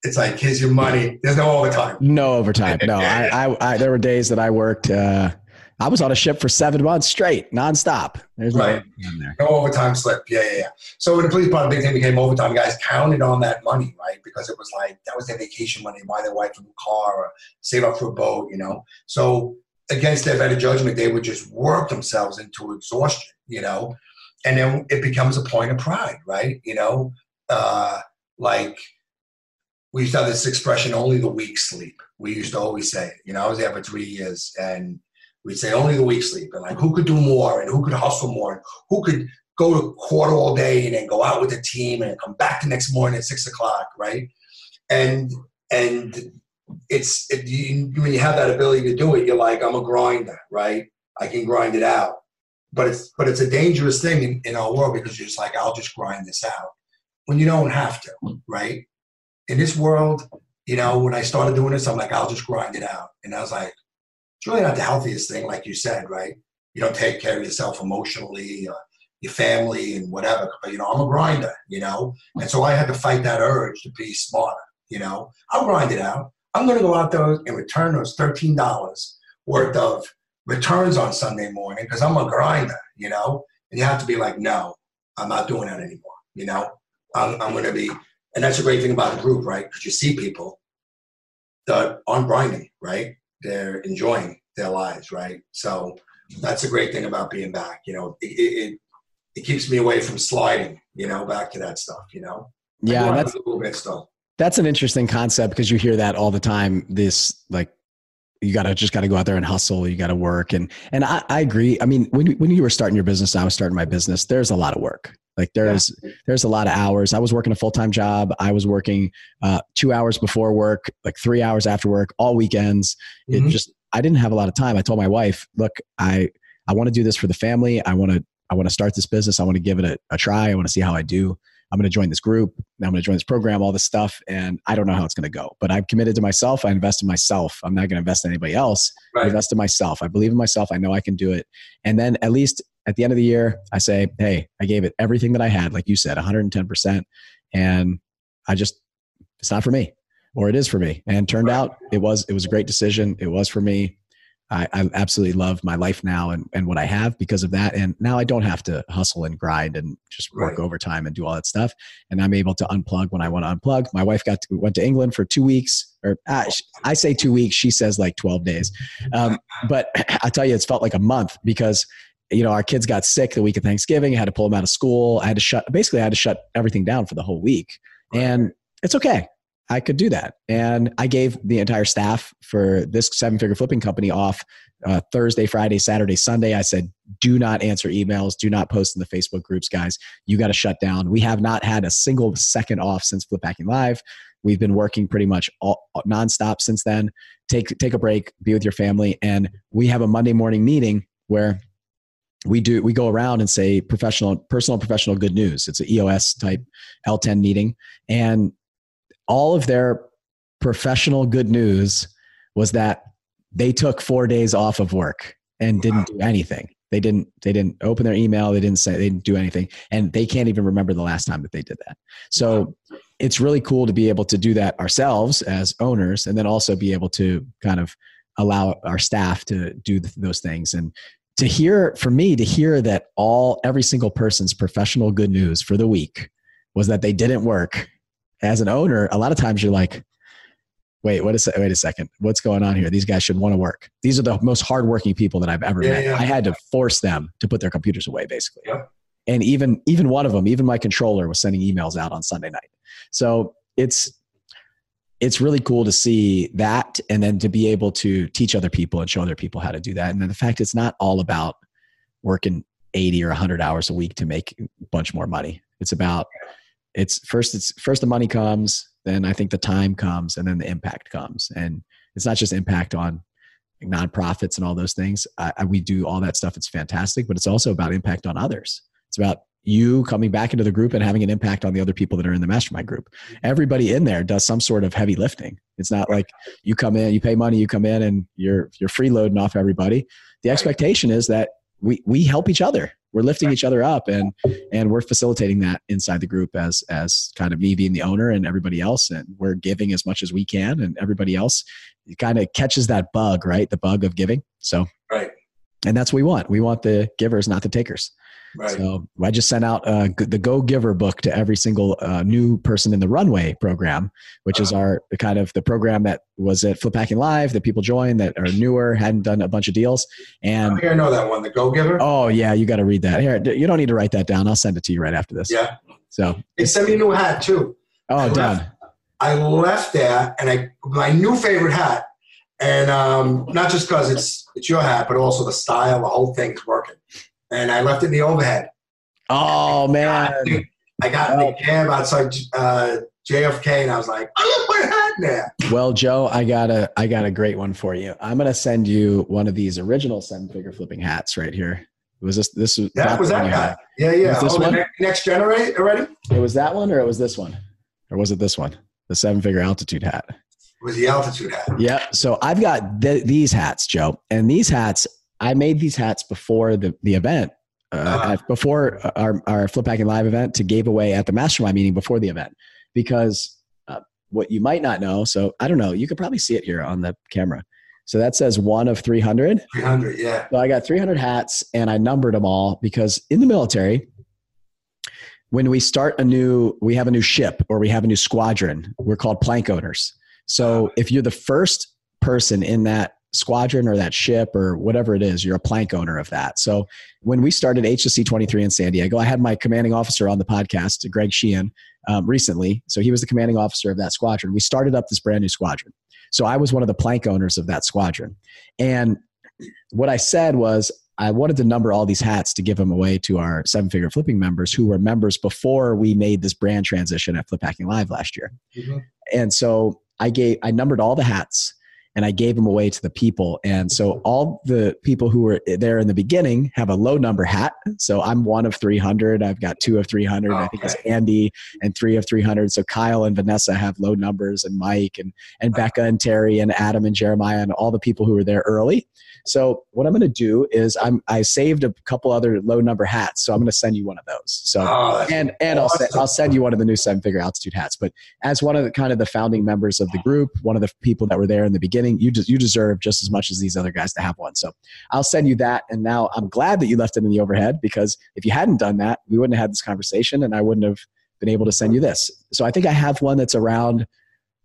S1: it's like, here's your money. There's no overtime.
S3: No overtime. No, I, I, I, there were days that I worked, uh, I was on a ship for seven months straight, nonstop. There's
S1: right. no, no overtime slip. Yeah, yeah, yeah. So when the police department big thing became overtime, guys counted on that money, right? Because it was like that was their vacation money, buy their wife a new car or save up for a boat, you know. So against their better judgment, they would just work themselves into exhaustion, you know. And then it becomes a point of pride, right? You know, uh, like we used to have this expression, only the weak sleep. We used to always say, you know, I was there for three years and we'd say only the weak sleep, and like who could do more, and who could hustle more, and who could go to court all day and then go out with the team and come back the next morning at six o'clock, right? And and it's it, you, when you have that ability to do it, you're like, I'm a grinder, right? I can grind it out. But it's but it's a dangerous thing in, in our world because you're just like, I'll just grind this out. When you don't have to, right? In this world, you know, when I started doing this, I'm like, I'll just grind it out. And I was like, it's really not the healthiest thing, like you said, right? You don't take care of yourself emotionally, uh, your family, and whatever. But you know, I'm a grinder, you know, and so I had to fight that urge to be smarter. You know, I'll grind it out. I'm going to go out there and return those thirteen dollars worth of returns on Sunday morning because I'm a grinder, you know. And you have to be like, no, I'm not doing that anymore. You know, I'm, I'm going to be, and that's a great thing about the group, right? Because you see people that aren't grinding, right? They're enjoying their lives, right? So that's a great thing about being back. You know, it, it, it keeps me away from sliding. You know, back to that stuff. You know.
S3: Yeah, that's
S1: a little bit still.
S3: That's an interesting concept because you hear that all the time. This like you gotta just gotta go out there and hustle. You gotta work and and I, I agree. I mean, when when you were starting your business, I was starting my business. There's a lot of work. Like there's yeah. there's a lot of hours. I was working a full time job. I was working uh, two hours before work, like three hours after work, all weekends. Mm-hmm. It just I didn't have a lot of time. I told my wife, look, I I want to do this for the family. I want to I want to start this business. I want to give it a, a try. I want to see how I do. I'm going to join this group. I'm going to join this program, all this stuff. And I don't know how it's going to go, but I'm committed to myself. I invest in myself. I'm not going to invest in anybody else. Right. I invest in myself. I believe in myself. I know I can do it. And then at least at the end of the year, I say, Hey, I gave it everything that I had, like you said, 110%. And I just, it's not for me or it is for me. And turned out it was, it was a great decision. It was for me. I, I, absolutely love my life now and, and what I have because of that. And now I don't have to hustle and grind and just work right. overtime and do all that stuff. And I'm able to unplug when I want to unplug. My wife got to, went to England for two weeks, or uh, I say two weeks. She says like 12 days. Um, but I tell you, it's felt like a month because you know our kids got sick the week of Thanksgiving. I had to pull them out of school. I had to shut basically I had to shut everything down for the whole week. And it's okay. I could do that. And I gave the entire staff for this seven figure flipping company off uh, Thursday, Friday, Saturday, Sunday. I said, do not answer emails, do not post in the Facebook groups, guys. You got to shut down. We have not had a single second off since Flip Hacking Live. We've been working pretty much all, nonstop since then. Take take a break, be with your family, and we have a Monday morning meeting where we do we go around and say professional personal professional good news it's an eos type l10 meeting and all of their professional good news was that they took four days off of work and didn't do anything. They didn't they didn't open their email, they didn't say they didn't do anything. And they can't even remember the last time that they did that. So it's really cool to be able to do that ourselves as owners and then also be able to kind of allow our staff to do those things and to hear for me to hear that all every single person's professional good news for the week was that they didn't work as an owner, a lot of times you're like, wait, what is wait a second, what's going on here? These guys should want to work. These are the most hardworking people that I've ever yeah, met. Yeah. I had to force them to put their computers away, basically. Yeah. And even even one of them, even my controller, was sending emails out on Sunday night. So it's it's really cool to see that, and then to be able to teach other people and show other people how to do that. And then the fact it's not all about working 80 or 100 hours a week to make a bunch more money. It's about it's first it's first the money comes then i think the time comes and then the impact comes and it's not just impact on nonprofits and all those things I, I, we do all that stuff it's fantastic but it's also about impact on others it's about you coming back into the group and having an impact on the other people that are in the mastermind group. Everybody in there does some sort of heavy lifting. It's not like you come in you pay money you come in and you're you're freeloading off everybody. The expectation is that we we help each other. We're lifting each other up and and we're facilitating that inside the group as as kind of me being the owner and everybody else and we're giving as much as we can and everybody else kind of catches that bug right? The bug of giving. So
S1: right.
S3: and that's what we want. We want the givers not the takers Right. So I just sent out uh, the Go Giver book to every single uh, new person in the Runway program, which is uh-huh. our kind of the program that was at Flip Hacking Live that people joined that are newer, hadn't done a bunch of deals. And
S1: oh, here, I know that one, the Go Giver.
S3: Oh yeah, you got to read that. Here, you don't need to write that down. I'll send it to you right after this.
S1: Yeah.
S3: So
S1: they sent me a new hat too.
S3: Oh, I done.
S1: Left, I left there, and I my new favorite hat and um, not just because it's it's your hat, but also the style, the whole thing's working. And I left it in the overhead.
S3: Oh man!
S1: I got in the cab outside uh, JFK, and I was like, I left my hat there.
S3: Well, Joe, I got a I got a great one for you. I'm gonna send you one of these original seven figure flipping hats right here. Was this this was
S1: that was that guy? Yeah, yeah. Was this oh, one? next generate already?
S3: It was that one, or it was this one, or was it this one? The seven figure altitude hat. It
S1: was the altitude hat?
S3: Yeah. So I've got th- these hats, Joe, and these hats. I made these hats before the the event uh, uh, before our, our Flip Hacking Live event to give away at the mastermind meeting before the event. Because uh, what you might not know so i don't know you could probably see it here on the camera. So that says one of 300
S1: 300 yeah.
S3: So i got 300 hats and i numbered them all because in the military when we start a new we have a new ship or we have a new squadron we're called plank owners. So if you're the first person in that squadron or that ship or whatever it is, you're a plank owner of that. So when we started HSC 23 in San Diego, I had my commanding officer on the podcast, Greg Sheehan, um, recently. So he was the commanding officer of that squadron. We started up this brand new squadron. So I was one of the plank owners of that squadron. And what I said was, I wanted to number all these hats to give them away to our seven figure flipping members who were members before we made this brand transition at Flip Hacking Live last year. Mm-hmm. And so I gave, I numbered all the hats and I gave them away to the people. And so all the people who were there in the beginning have a low number hat. So I'm one of 300. I've got two of 300. Okay. I think it's Andy and three of 300. So Kyle and Vanessa have low numbers and Mike and, and Becca and Terry and Adam and Jeremiah and all the people who were there early. So what I'm going to do is I'm I saved a couple other low number hats, so I'm going to send you one of those. So oh, and and awesome. I'll I'll send you one of the new seven figure altitude hats. But as one of the kind of the founding members of the group, one of the people that were there in the beginning, you just you deserve just as much as these other guys to have one. So I'll send you that. And now I'm glad that you left it in the overhead because if you hadn't done that, we wouldn't have had this conversation, and I wouldn't have been able to send you this. So I think I have one that's around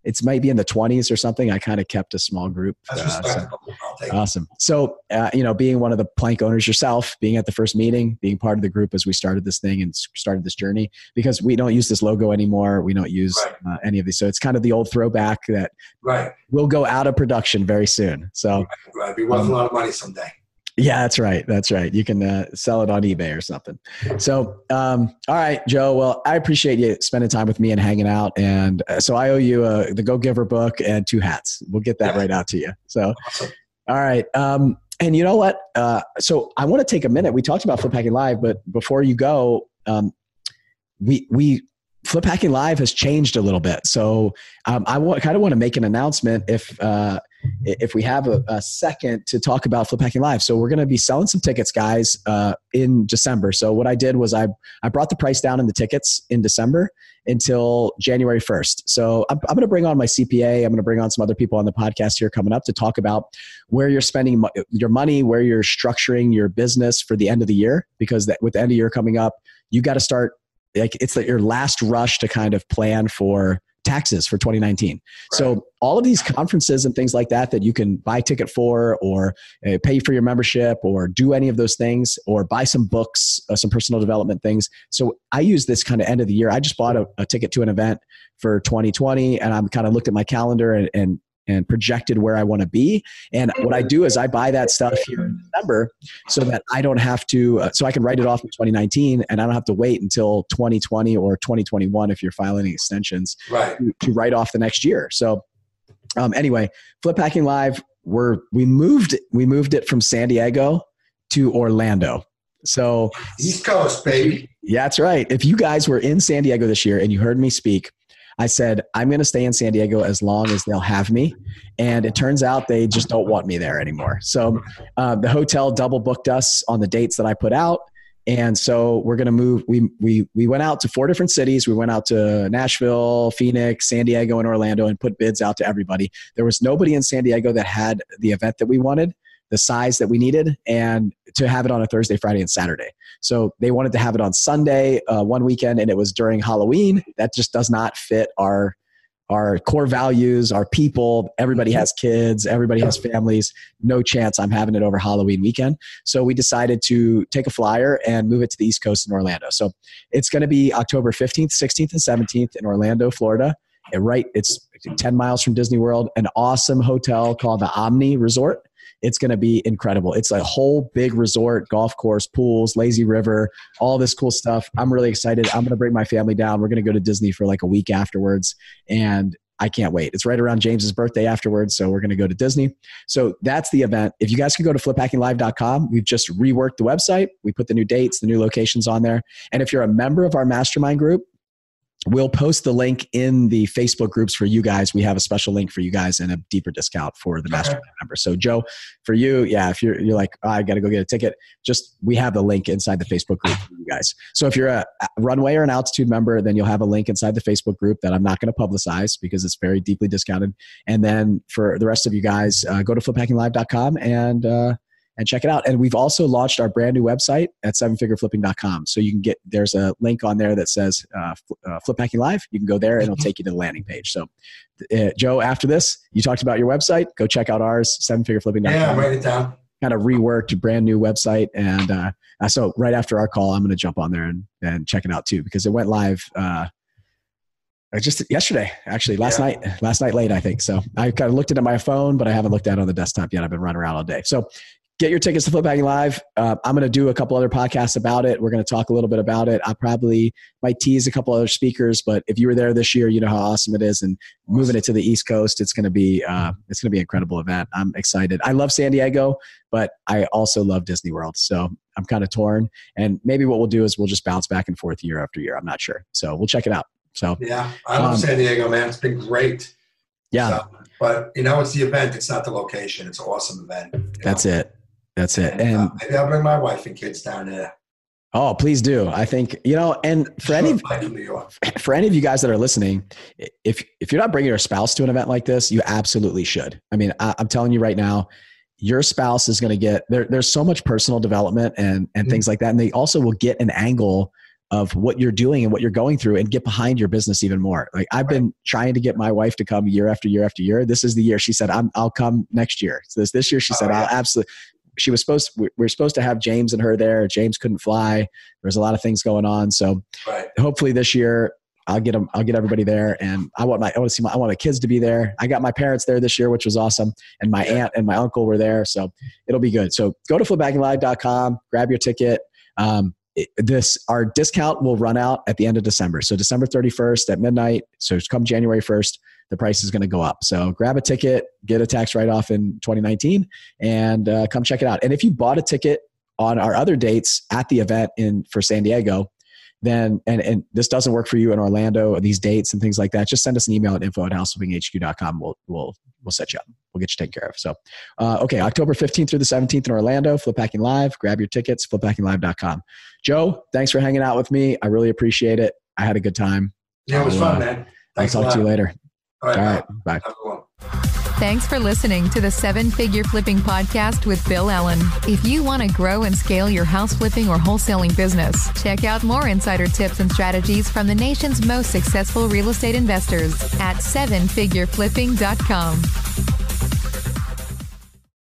S3: it's might be in the 20s or something. I kind of kept a small group.
S1: Uh, so,
S3: awesome. So, uh, you know, being one of the plank owners yourself, being at the first meeting, being part of the group as we started this thing and started this journey, because we don't use this logo anymore. We don't use right. uh, any of these. So it's kind of the old throwback that
S1: right.
S3: will go out of production very soon. So,
S1: right. right. be worth um, a lot of money someday.
S3: Yeah, that's right. That's right. You can uh, sell it on eBay or something. So, um, all right, Joe. Well, I appreciate you spending time with me and hanging out. And uh, so I owe you uh, the Go Giver book and two hats. We'll get that right out to you. So, all right. Um, and you know what? Uh, so I want to take a minute. We talked about Flip Hacking Live, but before you go, um, we we Flip Hacking Live has changed a little bit. So um, I want, kind of want to make an announcement if uh, if we have a, a, second to talk about Flip Hacking Live. So we're going to be selling some tickets, guys, uh, in December. So what I did was I I brought the price down in the tickets in December until January 1st. So I'm, I'm going to bring on my CPA. I'm going to bring on some other people on the podcast here coming up to talk about where you're spending your money, where you're structuring your business for the end of the year, because that, with the end of year coming up, you got to start like it's like your last rush to kind of plan for taxes for 2019. Right. So all of these conferences and things like that that you can buy ticket for or uh, pay for your membership or do any of those things or buy some books, uh, some personal development things. So I use this kind of end of the year. I just bought a, a ticket to an event for 2020 and I'm kind of looked at my calendar and, and and projected where I want to be. And what I do is I buy that stuff here in December so that I don't have to, uh, so I can write it off in 2019 and I don't have to wait until 2020 or 2021 if you're filing extensions
S1: right.
S3: to, to write off the next year. So um, anyway, Flip Hacking Live, we're, we moved, we moved it from San Diego to Orlando. So
S1: East Coast, baby.
S3: Yeah, that's right. If you guys were in San Diego this year and you heard me speak, I said, I'm going to stay in San Diego as long as they'll have me. And it turns out they just don't want me there anymore. So uh, the hotel double booked us on the dates that I put out. And so we're going to move. We, we, we went out to four different cities. We went out to Nashville, Phoenix, San Diego, and Orlando and put bids out to everybody. There was nobody in San Diego that had the event that we wanted the size that we needed and to have it on a Thursday, Friday, and Saturday. So they wanted to have it on Sunday uh, one weekend, and it was during Halloween. That just does not fit our our core values, our people. Everybody has kids, everybody has families. No chance I'm having it over Halloween weekend. So we decided to take a flyer and move it to the East Coast in Orlando. So it's going to be October 15th, 16th, and 17th in Orlando, Florida. And right. It's 10 miles from Disney World, an awesome hotel called the Omni Resort. It's going to be incredible. It's a whole big resort, golf course, pools, lazy river, all this cool stuff. I'm really excited. I'm going to bring my family down. We're going to go to Disney for like a week afterwards. And I can't wait. It's right around James's birthday afterwards. So we're going to go to Disney. So that's the event. If you guys can go to fliphackinglive.com, we've just reworked the website. We put the new dates, the new locations on there. And if you're a member of our mastermind group, We'll post the link in the Facebook groups for you guys. We have a special link for you guys and a deeper discount for the mastermind okay. members. So, Joe, for you, yeah, if you're you're like, oh, I got to go get a ticket, just we have the link inside the Facebook group for you guys. So, if you're a runway or an altitude member, then you'll have a link inside the Facebook group that I'm not going to publicize because it's very deeply discounted. And then for the rest of you guys, uh, go to fliphackinglive.com and uh, and check it out. And we've also launched our brand new website at sevenfigureflipping.com. So you can get, there's a link on there that says uh, uh, Flip Hacking Live. You can go there and it'll take you to the landing page. So, uh, Joe, after this, you talked about your website. Go check out ours, sevenfigureflipping.com.
S1: Yeah, write it down.
S3: Kind of reworked, brand new website. And uh, so right after our call, I'm going to jump on there and, and check it out too because it went live uh, just yesterday actually last yeah. night last night late i think so i kind of looked at it on my phone but i haven't looked at it on the desktop yet i've been running around all day so get your tickets to Flip Hacking Live. Uh, I'm going to do a couple other podcasts about it. We're going to talk a little bit about it. I probably might tease a couple other speakers, but if you were there this year, you know how awesome it is. And moving it to the East Coast, it's going to be uh, it's going to be an incredible event. I'm excited. I love San Diego, but I also love Disney World, so I'm kind of torn. And maybe what we'll do is we'll just bounce back and forth year after year. I'm not sure, so we'll check it out. So
S1: yeah, I love um, San Diego, man. It's been great.
S3: Yeah. So,
S1: but you know, it's the event. It's not the location. It's an awesome event.
S3: That's
S1: know?
S3: it. That's it.
S1: And, uh, maybe I'll bring my wife and kids down there.
S3: Oh, please do. I think you know, and for any for any of you guys that are listening, if if you're not bringing your spouse to an event like this, you absolutely should. I mean, I, am telling you right now, your spouse is going to get there. There's so much personal development and and mm-hmm. things like that, and they also will get an angle of what you're doing and what you're going through and get behind your business even more. Like I've right. been trying to get my wife to come year after year after year. This is the year she said, i will come next year. So this, this year she oh, said, yeah. I'll absolutely, she was supposed to, we were supposed to have James and her there. James couldn't fly. There was a lot of things going on. So right. hopefully this year I'll get them. I'll get everybody there, and I want my. I want to see my. I want my kids to be there. I got my parents there this year, which was awesome, and my aunt and my uncle were there, so it'll be good. So go to fliphackinglive.com, grab your ticket. Um, it, this our discount will run out at the end of December. So December 31st at midnight. So come January 1st, the price is going to go up. So grab a ticket, get a tax write off in 2019, and uh, come check it out. And if you bought a ticket on our other dates at the event in for San Diego, then and, and this doesn't work for you in Orlando, these dates and things like that, just send us an email at info at houseflippinghq.com. We'll we'll we'll set you up. We'll get you taken care of. So uh, okay, October 15th through the 17th in Orlando, Flip Hacking Live. Grab your tickets, fliphackinglive.com. Joe, thanks for hanging out with me. I really appreciate it. I had a good time.
S1: Yeah, it was fun, uh, man.
S3: Thanks I'll talk to you later.
S1: All right. All right.
S3: Bye.
S2: Thanks for listening to the Seven Figure Flipping Podcast with Bill Allen. If you want to grow and scale your house flipping or wholesaling business, check out more insider tips and strategies from the nation's most successful real estate investors at sevenfigureflipping.com.